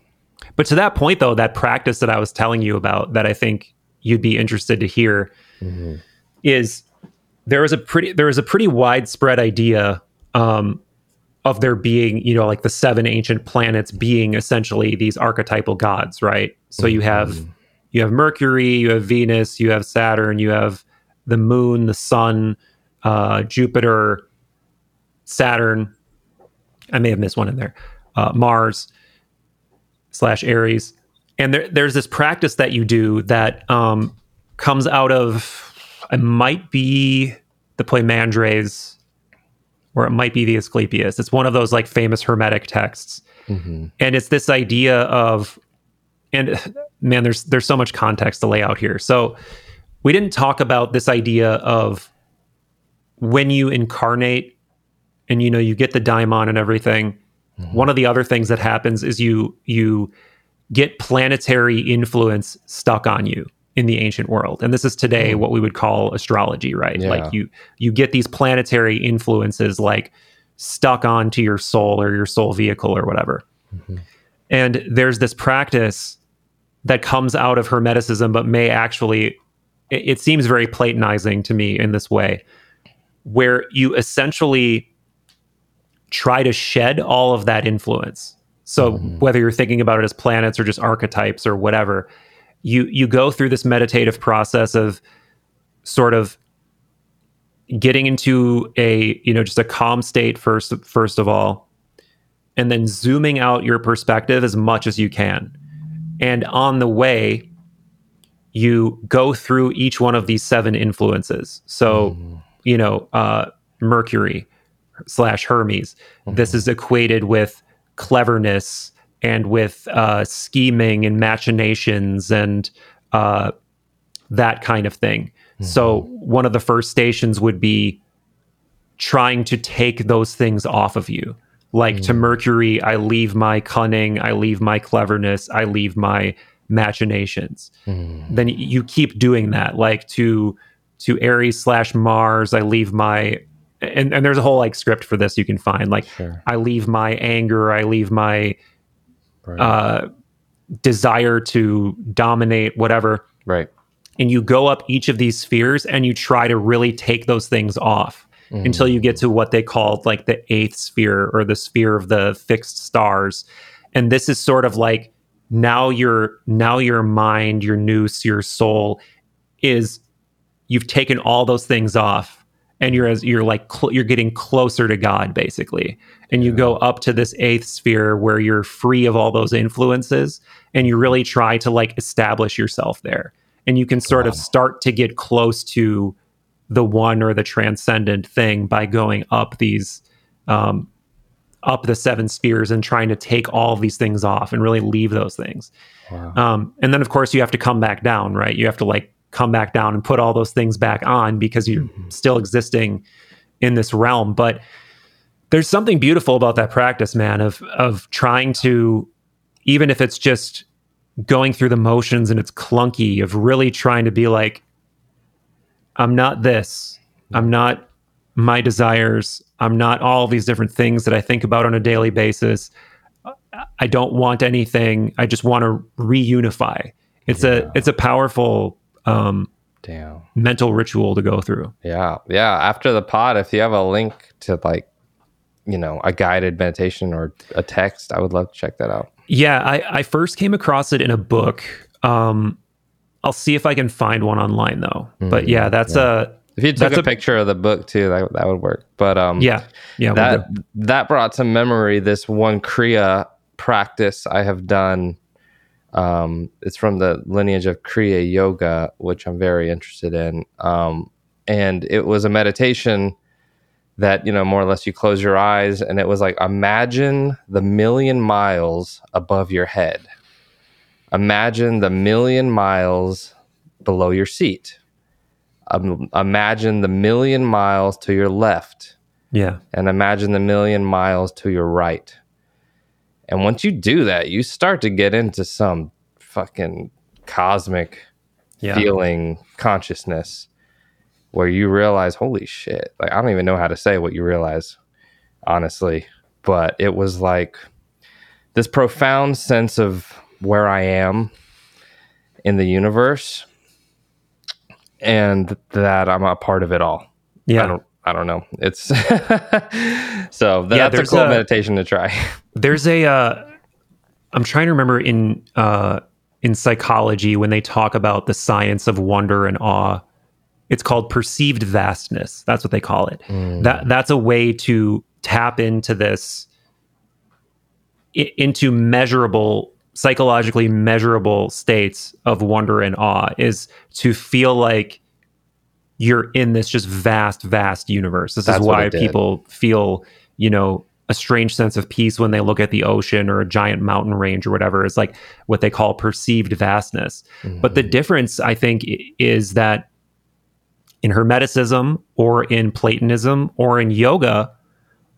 but to that point though that practice that i was telling you about that i think you'd be interested to hear is there is a pretty there is a pretty widespread idea um, of there being you know like the seven ancient planets being essentially these archetypal gods right? So you have you have mercury you have venus you have saturn you have the moon the sun uh, jupiter saturn. I may have missed one in there. Uh, mars slash aries. And there, there's this practice that you do that um, comes out of it might be the play Mandres, or it might be the Asclepius. It's one of those like famous Hermetic texts, mm-hmm. and it's this idea of, and man, there's there's so much context to lay out here. So we didn't talk about this idea of when you incarnate, and you know you get the daimon and everything. Mm-hmm. One of the other things that happens is you you get planetary influence stuck on you in the ancient world. And this is today hmm. what we would call astrology right? Yeah. like you you get these planetary influences like stuck onto your soul or your soul vehicle or whatever. Mm-hmm. And there's this practice that comes out of hermeticism but may actually it, it seems very platonizing to me in this way where you essentially try to shed all of that influence. So mm-hmm. whether you're thinking about it as planets or just archetypes or whatever, you you go through this meditative process of sort of getting into a, you know, just a calm state first first of all, and then zooming out your perspective as much as you can. And on the way, you go through each one of these seven influences. So, you know, uh, Mercury slash Hermes. This is equated with cleverness and with uh, scheming and machinations and uh, that kind of thing. So, one of the first stations would be trying to take those things off of you. Like to Mercury, I leave my cunning, I leave my cleverness, I leave my machinations. Then you keep doing that. Like to to Aries slash Mars, I leave my and, and there's a whole like script for this you can find. Like Sure. I leave my anger, I leave my Right. uh desire to dominate, whatever right. and you go up each of these spheres and you try to really take those things off until you get to what they called like the eighth sphere or the sphere of the fixed stars and this is sort of like now your now your mind your nous your soul is you've taken all those things off and you're as you're like cl- you're getting closer to god basically. And you go up to this eighth sphere where you're free of all those influences and you really try to like establish yourself there. And you can sort of start to get close to the one or the transcendent thing by going up these um, up the seven spheres and trying to take all of these things off and really leave those things. Wow. um, and then of course you have to come back down right? You have to like come back down and put all those things back on because you're mm-hmm. still existing in this realm but there's something beautiful about that practice man of of trying to even if it's just going through the motions and it's clunky of really trying to be like I'm not this. I'm not my desires. I'm not all these different things that I think about on a daily basis. I don't want anything. I just want to reunify. It's a it's a powerful um, Damn. mental ritual to go through. Yeah. Yeah. After the pod, if you have a link to like, you know, a guided meditation or a text, I would love to check that out. Yeah, I, I first came across it in a book. Um, I'll see if I can find one online though. But yeah, that's a If you took a, a- picture of the book too, that, that would work. But um, yeah yeah we'll that that brought to memory this one kriya practice I have done. Um, it's from the lineage of Kriya Yoga, which I'm very interested in. Um, and it was a meditation that you know more or less you close your eyes, and it was like imagine the million miles above your head. Imagine the million miles below your seat. Um, imagine the million miles to your left yeah and imagine the million miles to your right. And once you do that, you start to get into some fucking cosmic yeah feeling consciousness where you realize, holy shit, like I don't even know how to say what you realize, honestly. But it was like this profound sense of where I am in the universe and that I'm a part of it all. I yeah. don't I don't know. It's so that's Yeah, a cool a- meditation to try. There's a uh, I'm trying to remember in uh, in psychology when they talk about the science of wonder and awe. It's called perceived vastness. That's what they call it. That that's a way to tap into this into measurable psychologically measurable states of wonder and awe is to feel like you're in this just vast vast universe. This That's is why people feel you know a strange sense of peace when they look at the ocean or a giant mountain range or whatever. Is like what they call perceived vastness. But the difference i think is that in hermeticism or in platonism or in yoga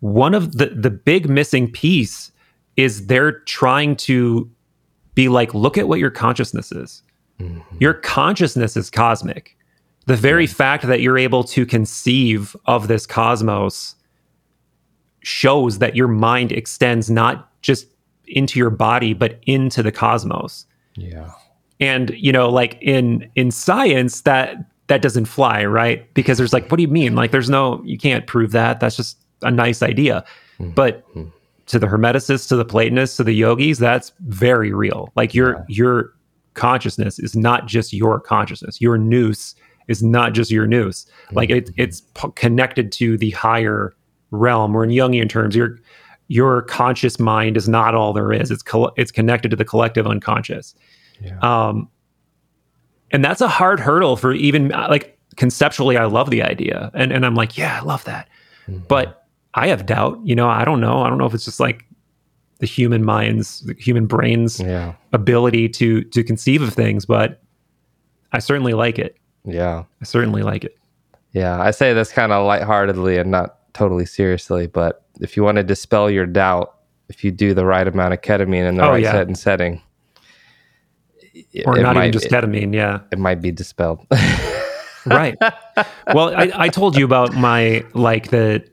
one of the the big missing piece is they're trying to be like look at what your consciousness is. Your consciousness is cosmic the very fact that you're able to conceive of this cosmos shows that your mind extends not just into your body but into the cosmos. Yeah. and you know like in in science that that doesn't fly right? Because there's like what do you mean? Like there's no you can't prove that. That's just a nice idea. Hmm. But hmm. to the hermeticists to the platonists to the yogis that's very real. Like your your consciousness is not just your consciousness. Your nous is not just your nous like it, mm-hmm. it's p- connected to the higher realm or in jungian terms your your conscious mind is not all there is. It's it's connected to the collective unconscious. Yeah. um and that's a hard hurdle for even uh, like conceptually i love the idea and and i'm like yeah i love that. Mm-hmm. But i have doubt you know i don't know. I don't know if it's just like the human mind's the human brain's Yeah. ability to to conceive of things but i certainly like it Yeah. i certainly like it Yeah. I say this kind of lightheartedly and not totally seriously, but if you want to dispel your doubt, if you do the right amount of ketamine in the Oh, right yeah. set and setting, or it not even might- just it, ketamine yeah it might be dispelled. right well I, I told you about my like the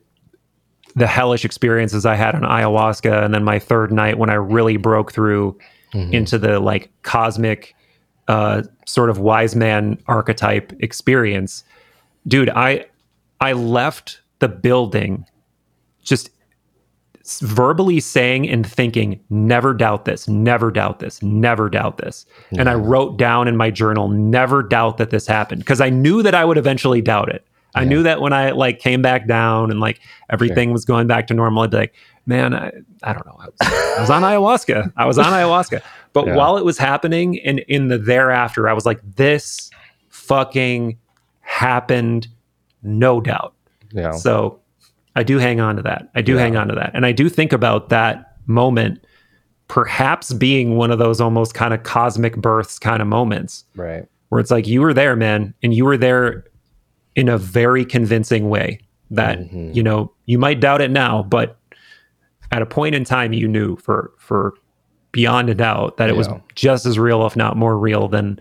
the hellish experiences i had on ayahuasca and then my third night when i really broke through mm-hmm. into the like cosmic uh sort of wise man archetype experience dude i i left the building just verbally saying and thinking never doubt this never doubt this never doubt this. And i wrote down in my journal never doubt that this happened because i knew that i would eventually doubt it i knew that when i like came back down and like everything was going back to normal i'd be like man i, I don't know I was, I was on ayahuasca i was on ayahuasca but Yeah. while it was happening and in the thereafter i was like this fucking happened no doubt yeah. so I do hang on to that. I do Yeah. hang on to that. And I do think about that moment perhaps being one of those almost kind of cosmic births kind of moments right. where it's like you were there, man, and you were there in a very convincing way that, Mhm. you know, you might doubt it now, but at a point in time you knew for for beyond a doubt that it was just as real, if not more real than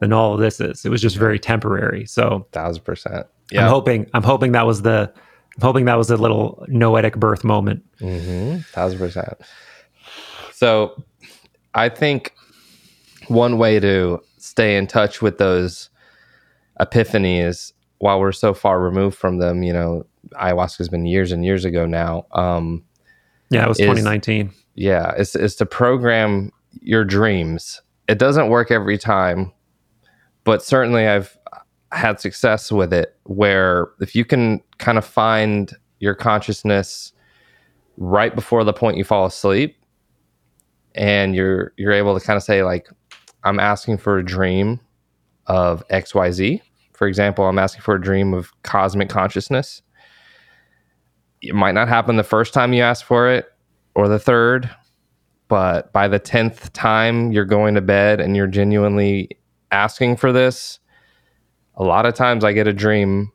than all of this is. It was just very temporary. So Thousand percent. I'm hoping I'm hoping that was the I'm hoping that was a little noetic birth moment. Mm-hmm. Thousand percent. So, I think one way to stay in touch with those epiphanies while we're so far removed from them, you know, ayahuasca's been years and years ago now. Um, Yeah, it was Is- 2019. yeah, it's, is to program your dreams. It doesn't work every time, but certainly I've had success with it where if you can kind of find your consciousness right before the point you fall asleep and you're you're able to kind of say like I'm asking for a dream of XYZ. For example, I'm asking for a dream of cosmic consciousness. It might not happen the first time you ask for it or the third, but by the 10th time you're going to bed and you're genuinely asking for this, a lot of times I get a dream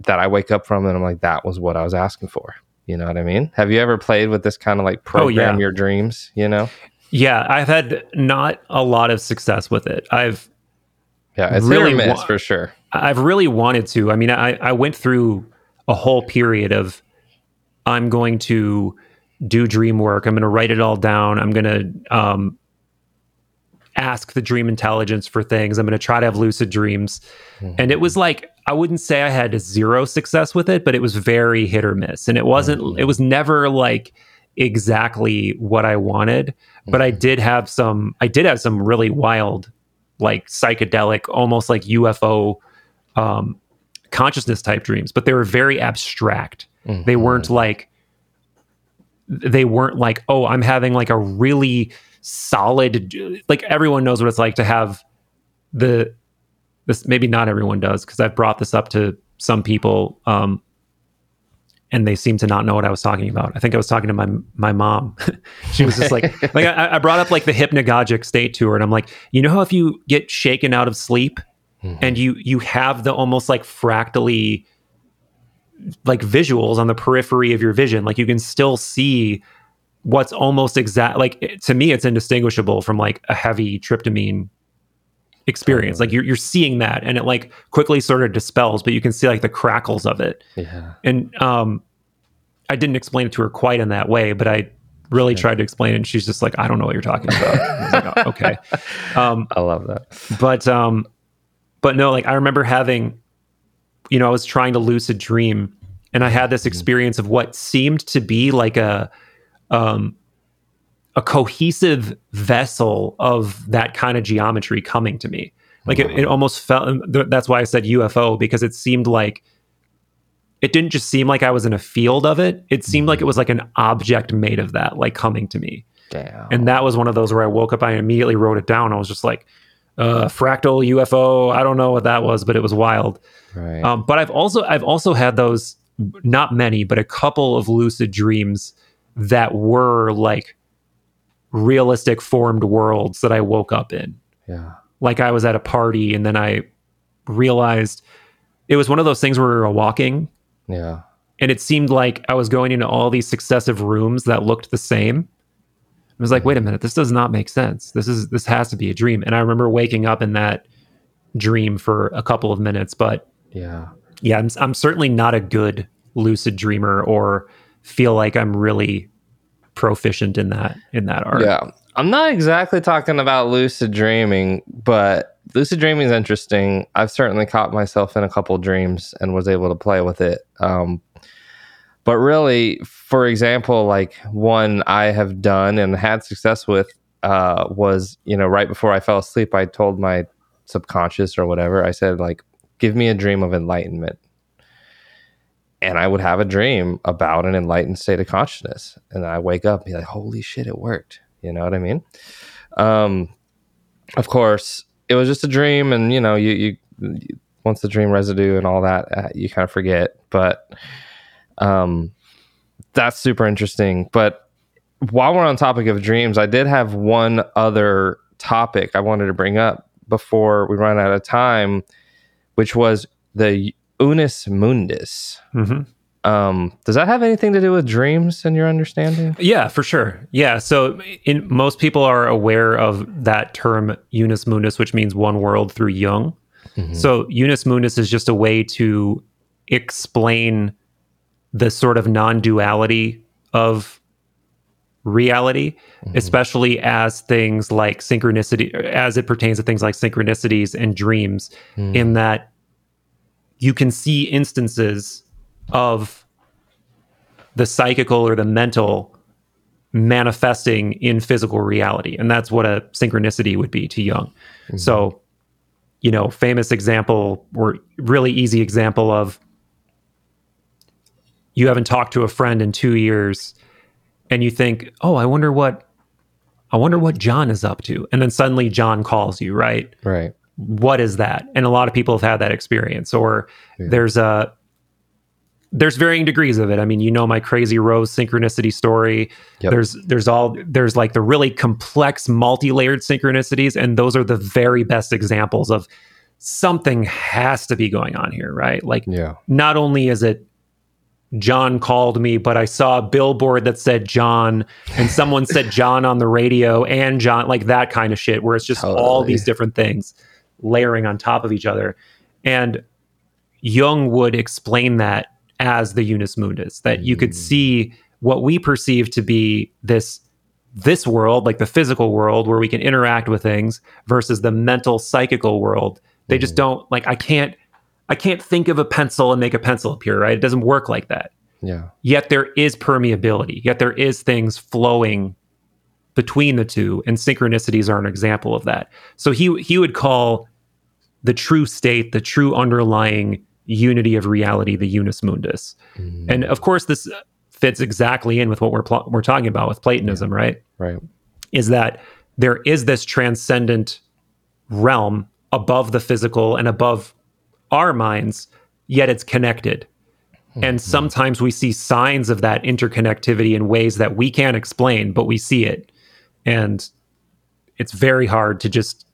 that I wake up from and I'm like, that was what I was asking for. You know what I mean? Have you ever played with this kind of like Oh, yeah. program your dreams? You know? Yeah, I've had not a lot of success with it. I've Yeah, it's Really miss wa- for sure. I've really wanted to. I mean, I, I went through a whole period of I'm going to do dream work. I'm going to write it all down. I'm going to um, ask the dream intelligence for things. I'm going to try to have lucid dreams. Mm-hmm. And it was like, I wouldn't say I had zero success with it, but it was very hit or miss. And it wasn't, mm-hmm. it was never like exactly what I wanted. But I mm-hmm. did have some, I did have some really wild, like psychedelic, almost like UFO um, consciousness type dreams, but they were very abstract. They weren't like they weren't like, oh, I'm having like a really solid like everyone knows what it's like to have the this maybe not everyone does because I've brought this up to some people um and they seem to not know what I was talking about. I think I was talking to my my mom. she was just like, like I, I brought up like the hypnagogic state to her, and I'm like, you know how if you get shaken out of sleep, mm-hmm. and you you have the almost like fractally like visuals on the periphery of your vision like you can still see what's almost exact like to me it's indistinguishable from like a heavy tryptamine experience. Like you're, you're seeing that and it like quickly sort of dispels but you can see like the crackles of it. Yeah. and um i didn't explain it to her quite in that way but i really tried to explain it and she's just like i don't know what you're talking about. I like, "Oh, okay. Um I love that. but um but no like i remember having you know i was trying to lucid dream and i had this experience of what seemed to be like a um a cohesive vessel of that kind of geometry coming to me like it, it almost felt that's why i said ufo because it seemed like it didn't just seem like i was in a field of it it seemed like it was like an object made of that like coming to me Damn. and that was one of those where I woke up, I immediately wrote it down. I was just like, uh, fractal UFO. I don't know what that was, but it was wild. right. Um, but I've also I've also had those, not many, but a couple of lucid dreams that were like realistic formed worlds that I woke up in. yeah. Like I was at a party and then I realized it was one of those things where we were walking Yeah. and it seemed like I was going into all these successive rooms that looked the same. I was like, wait a minute, this does not make sense. This is this has to be a dream. And I remember waking up in that dream for a couple of minutes, but Yeah. yeah, I'm I'm certainly not a good lucid dreamer or feel like I'm really proficient in that in that art. Yeah. I'm not exactly talking about lucid dreaming, but lucid dreaming is interesting. I've certainly caught myself in a couple dreams and was able to play with it. Um, but really, for example, like one I have done and had success with uh, was, you know, right before I fell asleep, I told my subconscious or whatever, I said, like, give me a dream of enlightenment. And I would have a dream about an enlightened state of consciousness. And I wake up and be like, holy shit, it worked. You know what I mean? Um, of course, it was just a dream. And, you know, you, you, you once the dream residue and all that, uh, you kind of forget. But um, that's super interesting. But while we're on topic of dreams, I did have one other topic I wanted to bring up before we run out of time, which was the Unus Mundus. Mhm. Um, does that have anything to do with dreams in your understanding? Yeah, for sure. Yeah. So in most people are aware of that term unus mundus, which means one world through Jung. So unus mundus is just a way to explain the sort of non-duality of reality, especially as things like synchronicity as it pertains to things like synchronicities and dreams, in that you can see instances of the psychical or the mental manifesting in physical reality. And that's what a synchronicity would be to Jung. Mm-hmm. So, you know, famous example or really easy example of you haven't talked to a friend in two years and you think, oh, I wonder what I wonder what John is up to. And then suddenly John calls you, right? Right. What is that? And a lot of people have had that experience. Or there's a there's varying degrees of it. I mean you know my crazy rose synchronicity story. Yep. there's there's all there's like the really complex multi-layered synchronicities and those are the very best examples of something has to be going on here right? Like Yeah. not only is it John called me, but I saw a billboard that said John, and someone said John on the radio and John, like that kind of shit, where it's just all these different things layering on top of each other. And Jung would explain that as the unus mundus, that you could mm. see what we perceive to be this this world, like the physical world where we can interact with things, versus the mental psychical world. They just mm. don't like I can't I can't think of a pencil and make a pencil appear, right? It doesn't work like that. Yeah. Yet there is permeability, yet there is things flowing between the two, and synchronicities are an example of that. So he he would call the true state, the true underlying unity of reality, the unus mundus. Mm. And of course, this fits exactly in with what we're pl- we're talking about with Platonism, right? Right. is that there is this transcendent realm above the physical and above our minds, yet it's connected. Hmm. And sometimes we see signs of that interconnectivity in ways that we can't explain, but we see it. And it's very hard to just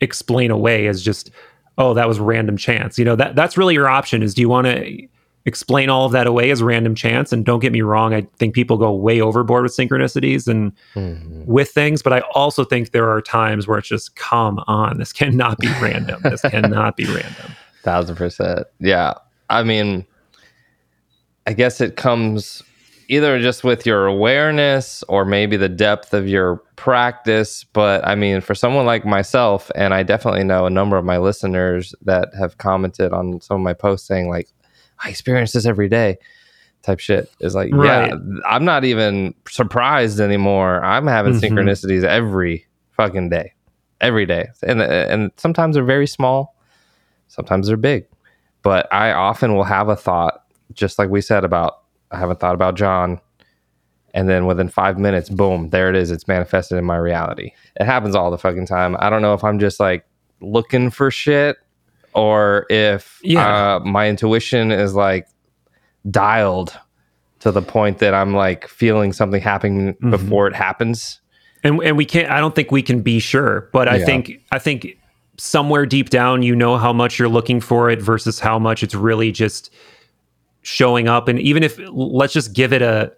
explain away as just, oh, that was random chance. You know, that that's really your option is do you want to explain all of that away as random chance? And don't get me wrong, I think people go way overboard with synchronicities and mm-hmm. with things, but I also think there are times where it's just come on, this cannot be random. This cannot be random. Thousand percent. Yeah. I mean, I guess it comes either just with your awareness or maybe the depth of your practice. But I mean, for someone like myself, and I definitely know a number of my listeners that have commented on some of my posts saying, like, I experience this every day type shit is like, Right. yeah, I'm not even surprised anymore. I'm having Mhm. synchronicities every fucking day, every day. And, and sometimes they're very small, sometimes they're big. But I often will have a thought, just like we said about, I haven't thought about John. And then within five minutes, boom, there it is. It's manifested in my reality. It happens all the fucking time. I don't know if I'm just like looking for shit or if Yeah. uh, my intuition is like dialed to the point that I'm like feeling something happening Mm-hmm. before it happens. And and we can't I don't think we can be sure, but I Yeah. think I think somewhere deep down you know how much you're looking for it versus how much it's really just showing up. And even if let's just give it a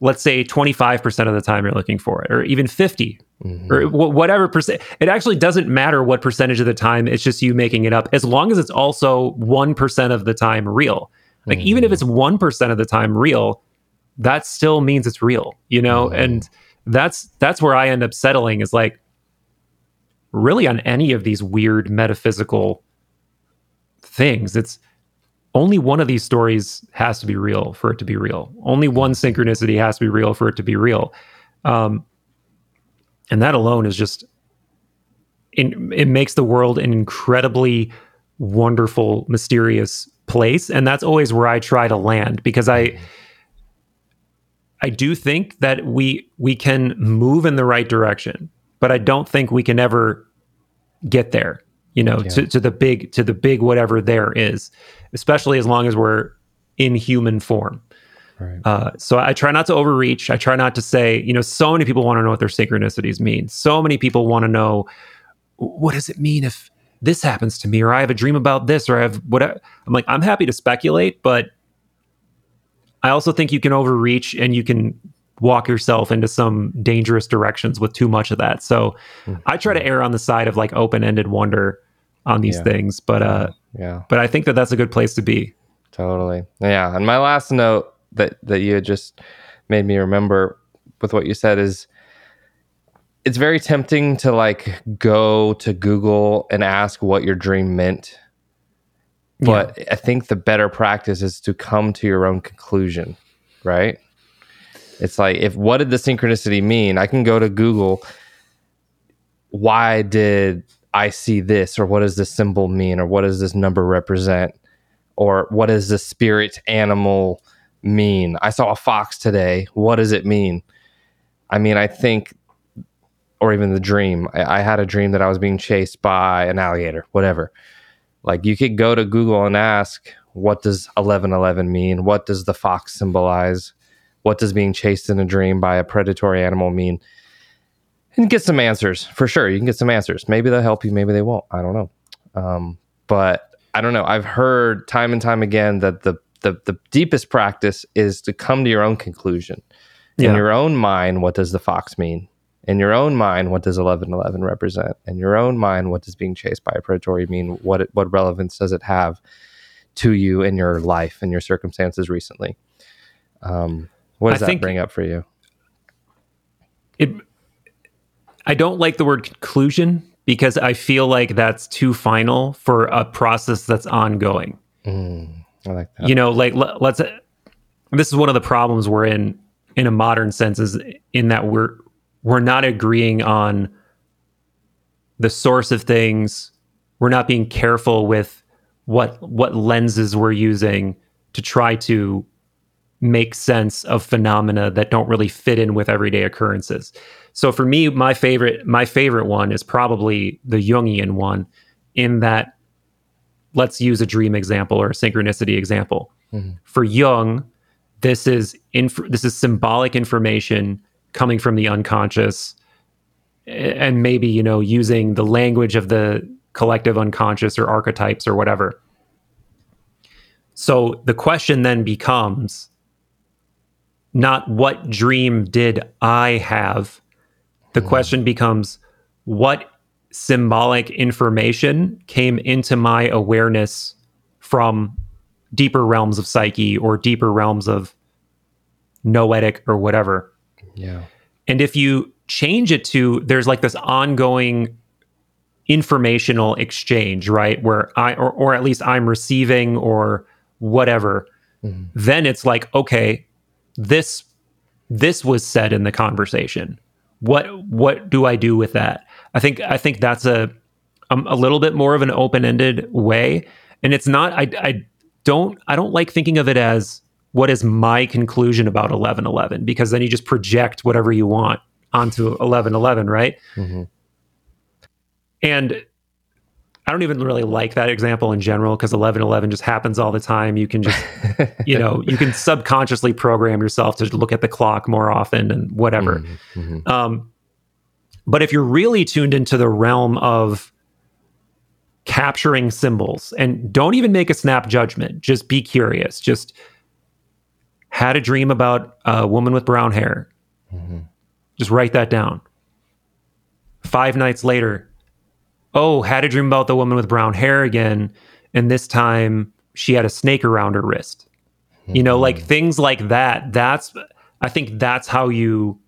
let's say 25% of the time you're looking for it or even 50 mm-hmm. or wh- whatever percent it actually doesn't matter what percentage of the time it's just you making it up as long as it's also 1% of the time real. Like even if mm-hmm. it's 1% of the time real that still means it's real you know? Mm-hmm. And that's that's where i end up settling is like really on any of these weird metaphysical things. It's only one of these stories has to be real for it to be real. Only one synchronicity has to be real for it to be real. Um, and that alone is just in, it makes the world an incredibly wonderful mysterious place. And that's always where i try to land because i i do think that we we can move in the right direction but i don't think we can ever get there you know to, to the big to the big whatever there is especially as long as we're in human form Right. uh, so I try not to overreach. I try not to say, you know, so many people want to know what their synchronicities mean. So many people want to know what does it mean if this happens to me, or I have a dream about this, or I have whatever. I'm like, I'm happy to speculate, but I also think you can overreach and you can walk yourself into some dangerous directions with too much of that. So I try to err on the side of like open-ended wonder on these Yeah. things, but uh Yeah. but I think that that's a good place to be. Totally. Yeah. And my last note that that you had just made me remember with what you said is it's very tempting to like go to Google and ask what your dream meant. But I think the better practice is to come to your own conclusion, right? It's like if what did the synchronicity mean? I can go to Google why did I see this or what does this symbol mean or what does this number represent? or what does the spirit animal mean? I saw a fox today. What does it mean? I mean, I think, or even the dream. I, I had a dream that I was being chased by an alligator, whatever. Like you could go to Google and ask, what does 1111 mean? What does the fox symbolize? What does being chased in a dream by a predatory animal mean? And get some answers for sure. You can get some answers. Maybe they'll help you. Maybe they won't. I don't know. Um, but I don't know. I've heard time and time again that the the, the deepest practice is to come to your own conclusion. Yeah. In your own mind, what does the fox mean? In your own mind, what does eleven eleven represent? In your own mind, what does being chased by a predatory mean? What it, what relevance does it have to you in your life and your circumstances recently? Um, what does I that bring up for you? It I don't like the word conclusion because I feel like that's too final for a process that's ongoing. Mm, I like that. you know like let, let's this is one of the problems we're in in a modern sense is in that we're we're not agreeing on the source of things we're not being careful with what what lenses we're using to try to make sense of phenomena that don't really fit in with everyday occurrences so for me my favorite my favorite one is probably the jungian one in that let's use a dream example or a synchronicity example. Mm-hmm. For Jung, this is inf- this is symbolic information coming from the unconscious, and maybe you know using the language of the collective unconscious or archetypes or whatever. So the question then becomes not what dream did I have? The question becomes what symbolic information came into my awareness from deeper realms of psyche or deeper realms of noetic or whatever. yeah. And if you change it to there's like this ongoing informational exchange, right? Where I or, or at least I'm receiving or whatever, mm-hmm. then it's like, okay, this this was said in the conversation. What what do I do with that? I think I think that's a um, a little bit more of an open-ended way. And it's not I I don't I don't like thinking of it as what is my conclusion about 1111 because then you just project whatever you want onto 1111 right? And I don't even really like that example in general because 1111 just happens all the time. You can just, you know, you can subconsciously program yourself to look at the clock more often and whatever. Mm-hmm, mm-hmm. Um, but if you're really tuned into the realm of capturing symbols and don't even make a snap judgment, just be curious. Just had a dream about a woman with brown hair. Mm-hmm. Just write that down. Five nights later, oh, had a dream about the woman with brown hair again. And this time she had a snake around her wrist. You know, like hmm. things like that. That's, I think that's how you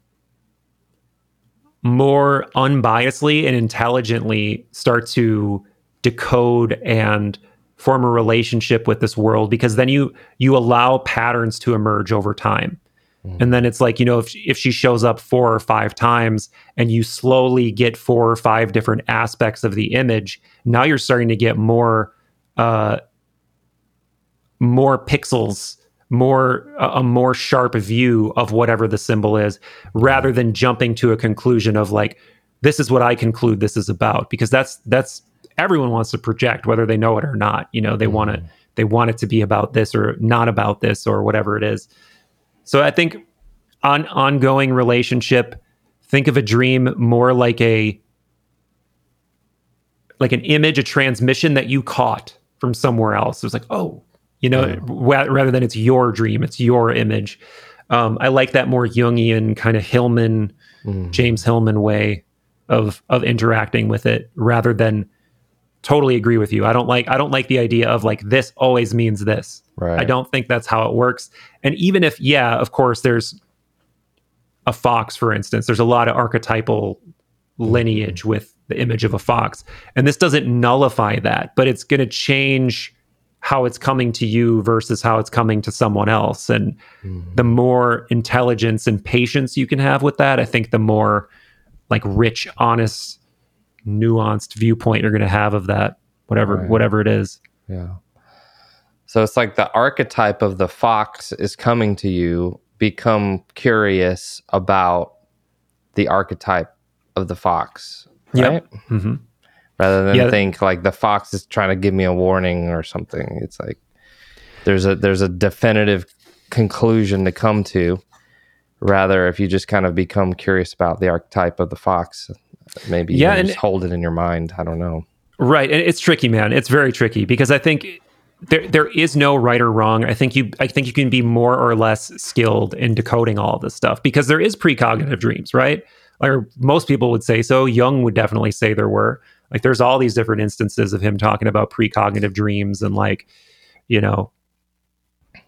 more unbiasedly and intelligently start to decode and form a relationship with this world because then you you allow patterns to emerge over time and then it's like you know if if she shows up four or five times and you slowly get four or five different aspects of the image now you're starting to get more uh more pixels more a, a more sharp view of whatever the symbol is rather than jumping to a conclusion of like this is what i conclude this is about. Because that's that's everyone wants to project whether they know it or not. You know they want to they want it to be about this or not about this or whatever it is so I think on ongoing relationship, think of a dream more like a like an image, a transmission that you caught from somewhere else. It was like, oh, you know, ra- rather than it's your dream, it's your image. Um, I like that more Jungian kind of Hillman, Mm. James Hillman way of of interacting with it, rather than totally agree with you. I don't like I don't like the idea of like this always means this. Right. I don't think that's how it works. And even if yeah, of course, there's a fox, for instance. There's a lot of archetypal lineage with the image of a fox, and this doesn't nullify that, but it's going to change how it's coming to you versus how it's coming to someone else. And hmm. the more intelligence and patience you can have with that, I think the more like rich, honest, nuanced viewpoint you're going to have of that, whatever Right. whatever it is. Yeah. So it's like the archetype of the fox is coming to you. Become curious about the archetype of the fox, right? hmm Rather than Yeah. think like the fox is trying to give me a warning or something. It's like there's a there's a definitive conclusion to come to. Rather, if you just kind of become curious about the archetype of the fox, maybe Yeah, you and- just hold it in your mind. I don't know. Right, and it's tricky, man. It's very tricky because I think there there is no right or wrong. I think you I think you can be more or less skilled in decoding all this stuff because there is precognitive dreams, right? Or most people would say so. Jung would definitely say there were. Like there's all these different instances of him talking about precognitive dreams and like, you know,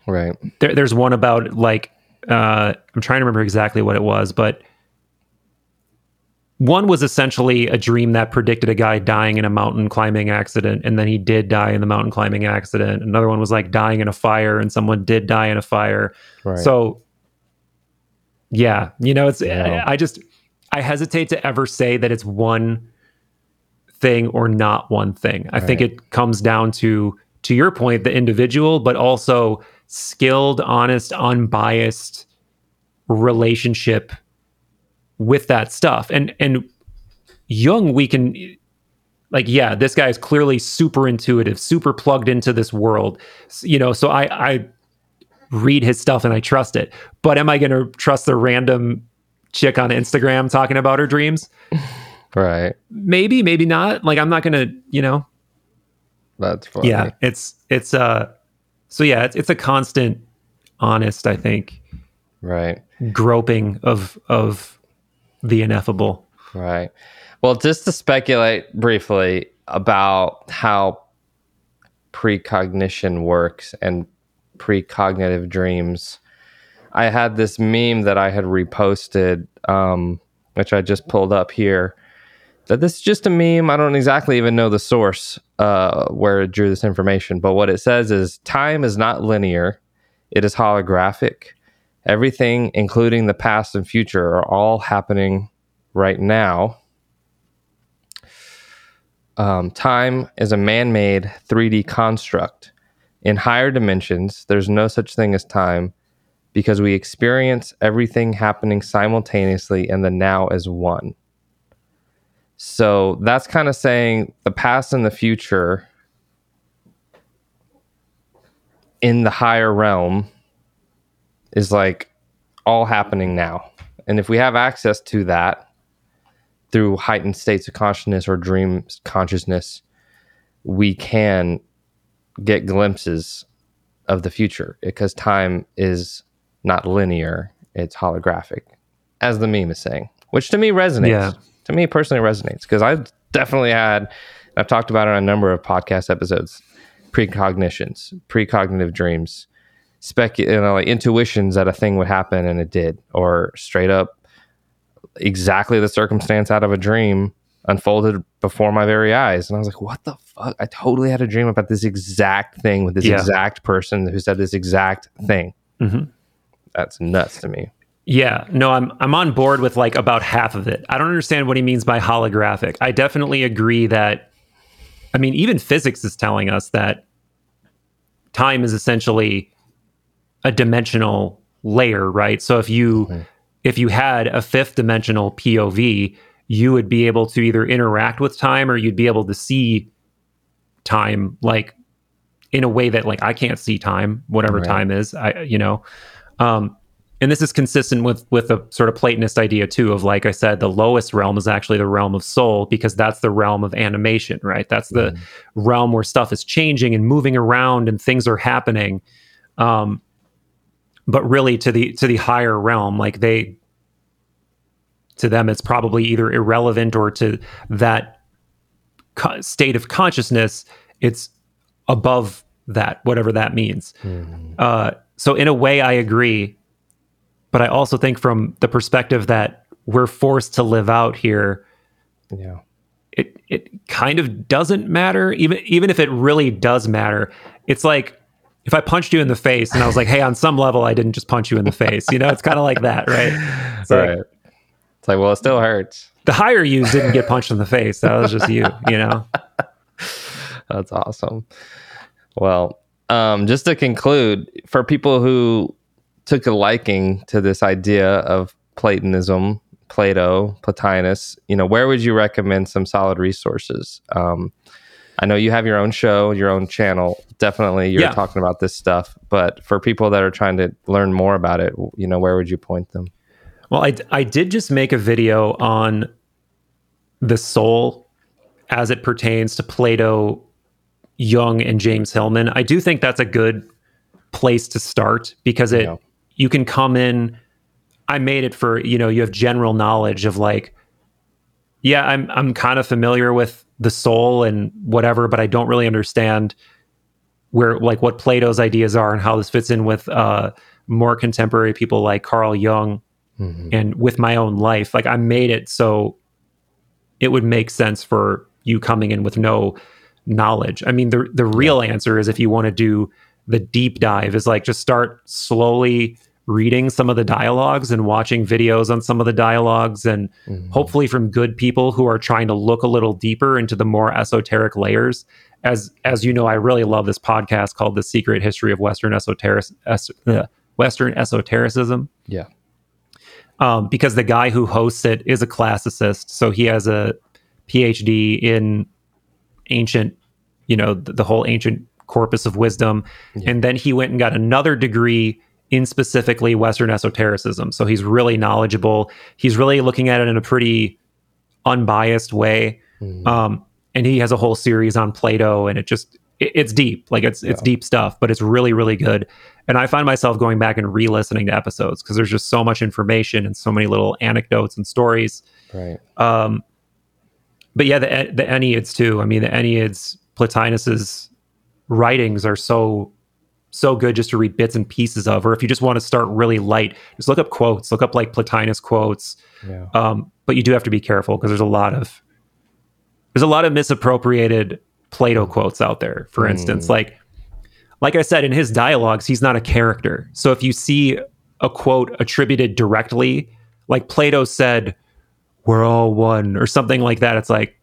Right. there, there's one about like uh, I'm trying to remember exactly what it was, but one was essentially a dream that predicted a guy dying in a mountain climbing accident, and then he did die in the mountain climbing accident. Another one was like dying in a fire, and someone did die in a fire. Right. So, yeah, you know, it's Yeah. I just I hesitate to ever say that it's one thing or not one thing. I think it comes down to to your point, the individual, but also skilled, honest, unbiased relationship with that stuff. And and Jung, we can like, yeah, this guy is clearly super intuitive, super plugged into this world. You know, so I I read his stuff and I trust it. But am I gonna trust the random chick on Instagram talking about her dreams? right. Maybe, maybe not. Like I'm not gonna, you know, That's funny. yeah it's it's uh so yeah it's, it's a constant honest i think Right. groping of of the ineffable Right. Well, just to speculate briefly about how precognition works and precognitive dreams, I had this meme that I had reposted, um, which I just pulled up here. That this is just a meme. I don't exactly even know the source uh, where it drew this information, but what it says is time is not linear, it is holographic. Everything, including the past and future, are all happening right now. Um, time is a man made 3D construct. In higher dimensions, there's no such thing as time because we experience everything happening simultaneously and the now as one. So that's kind of saying the past and the future in the higher realm is like all happening now. And if we have access to that through heightened states of consciousness or dream consciousness, we can get glimpses of the future because time is not linear, it's holographic, as the meme is saying, which to me resonates. Yeah. To me personally resonates because I've definitely had, I've talked about it on a number of podcast episodes, precognitions, precognitive dreams, spec, you know, like intuitions that a thing would happen and it did, or straight up exactly the circumstance out of a dream unfolded before my very eyes. And I was like, what the fuck? I totally had a dream about this exact thing with this Yeah. exact person who said this exact thing. Mhm. That's nuts to me. yeah no i'm i'm on board with like about half of it i don't understand what he means by holographic i definitely agree that i mean even physics is telling us that time is essentially a dimensional layer right so if you if you had a fifth dimensional pov you would be able to either interact with time or you'd be able to see time like in a way that like i can't see time whatever Right. time is i you know um and this is consistent with with a sort of Platonist idea too of like I said, the lowest realm is actually the realm of soul because that's the realm of animation, right? That's the realm where stuff is changing and moving around and things are happening. Um, but really to the to the higher realm, like they to them it's probably either irrelevant or to that co- state of consciousness, it's above that, whatever that means. Uh, so in a way, I agree, but I also think from the perspective that we're forced to live out here, Yeah. it it kind of doesn't matter. Even even if it really does matter, it's like if I punched you in the face and I was like, "Hey, on some level, I didn't just punch you in the face." You know, it's kind of like that, right? It's like, Right. It's like, well, it still hurts. the higher you didn't get punched in the face. That was just you, you know. That's awesome. Well, um, just to conclude, for people who took a liking to this idea of Platonism, Plato, Plotinus, you know, where would you recommend some solid resources? Um, I know you have your own show, your own channel. Definitely, you're Yeah. talking about this stuff. But for people that are trying to learn more about it, you know, where would you point them? Well, I, I did just make a video on the soul as it pertains to Plato, Jung, and James Hillman. I do think that's a good place to start because it Yeah. you can come in. I made it for you know you have general knowledge of like, yeah, I'm I'm kind of familiar with the soul and whatever, but I don't really understand where like what Plato's ideas are and how this fits in with uh, more contemporary people like Carl Jung and with my own life. Like i made it so it would make sense for you coming in with no knowledge. I mean the the real answer is if you want to do the deep dive is like just start slowly reading some of the dialogues and watching videos on some of the dialogues and hopefully from good people who are trying to look a little deeper into the more esoteric layers as as you know i really love this podcast called the secret history of western esoteric es, uh, western esotericism Yeah. um, because the guy who hosts it is a classicist. So he has a PhD in ancient, you know, the, the whole ancient corpus of wisdom. And then he went and got another degree in specifically Western esotericism. So he's really knowledgeable. He's really looking at it in a pretty unbiased way. Um, and he has a whole series on Plato, and it just it, it's deep, like it's it's deep stuff, but it's really really good. And I find myself going back and re-listening to episodes because there's just so much information and so many little anecdotes and stories. Right. Um, but yeah, the the Enneads too. I mean, the Enneads, Plotinus's writings are so so good just to read bits and pieces of. Or if you just want to start really light, just look up quotes. Look up like Plotinus quotes. Yeah. Um, but you do have to be careful because there's a lot of there's a lot of misappropriated Plato quotes out there. For instance, like like I said in his dialogues, he's not a character. So if you see a quote attributed directly, like Plato said, "We're all one" or something like that, it's like,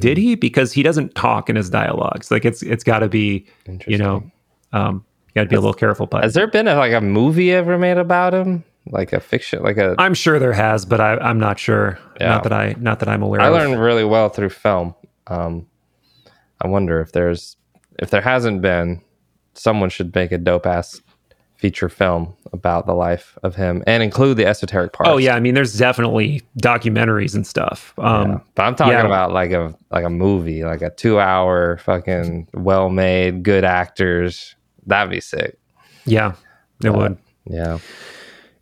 did he? Because he doesn't talk in his dialogues. Like it's it's got to be, you know, um, you got to be a little careful. But Has there been a, like a movie ever made about him? Like a fiction, like a I'm sure there has, but I, I'm not sure. Yeah. Not that I not that I'm aware I of. learned really well through film. Um, I wonder if there's if there hasn't been, someone should make a dope ass feature film about the life of him and include the esoteric part. Oh yeah, I mean, there's definitely documentaries and stuff. Um, Yeah. But I'm talking yeah. about like a like a movie, like a two hour fucking well made, good actors. That'd be sick. yeah, it uh, would. Yeah.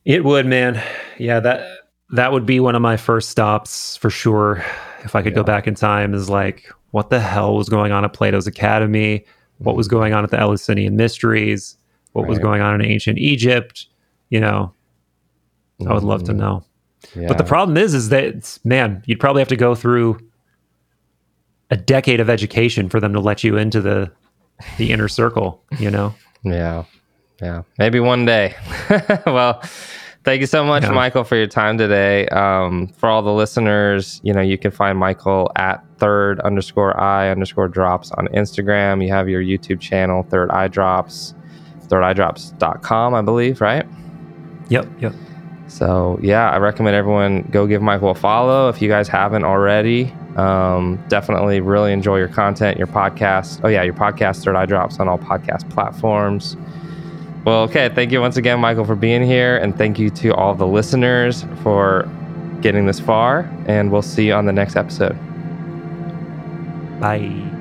It would, man. Yeah, that that would be one of my first stops for sure. If I could go back in time, is like, what the hell was going on at Plato's Academy? What was mm. going on at the Eleusinian Mysteries? What was going on in ancient Egypt? You know, I would love to mm-hmm. know. yeah. But the problem is, is that man, you'd probably have to go through a decade of education for them to let you into the the inner circle. You know. Yeah. Yeah. Maybe one day. well, thank you so much, Yeah. Michael, for your time today. Um, for all the listeners, you know, you can find Michael at third underscore I underscore drops on Instagram. You have your YouTube channel, Third Eye Drops, thirdeyedrops.com, I believe, right? Yep. Yep. So yeah, I recommend everyone go give Michael a follow if you guys haven't already. Um, definitely really enjoy your content, your podcast. Oh yeah, your podcast, Third Eye Drops on all podcast platforms. Well, okay. Thank you once again, Michael, for being here. And thank you to all the listeners for getting this far. And we'll see you on the next episode. Bye.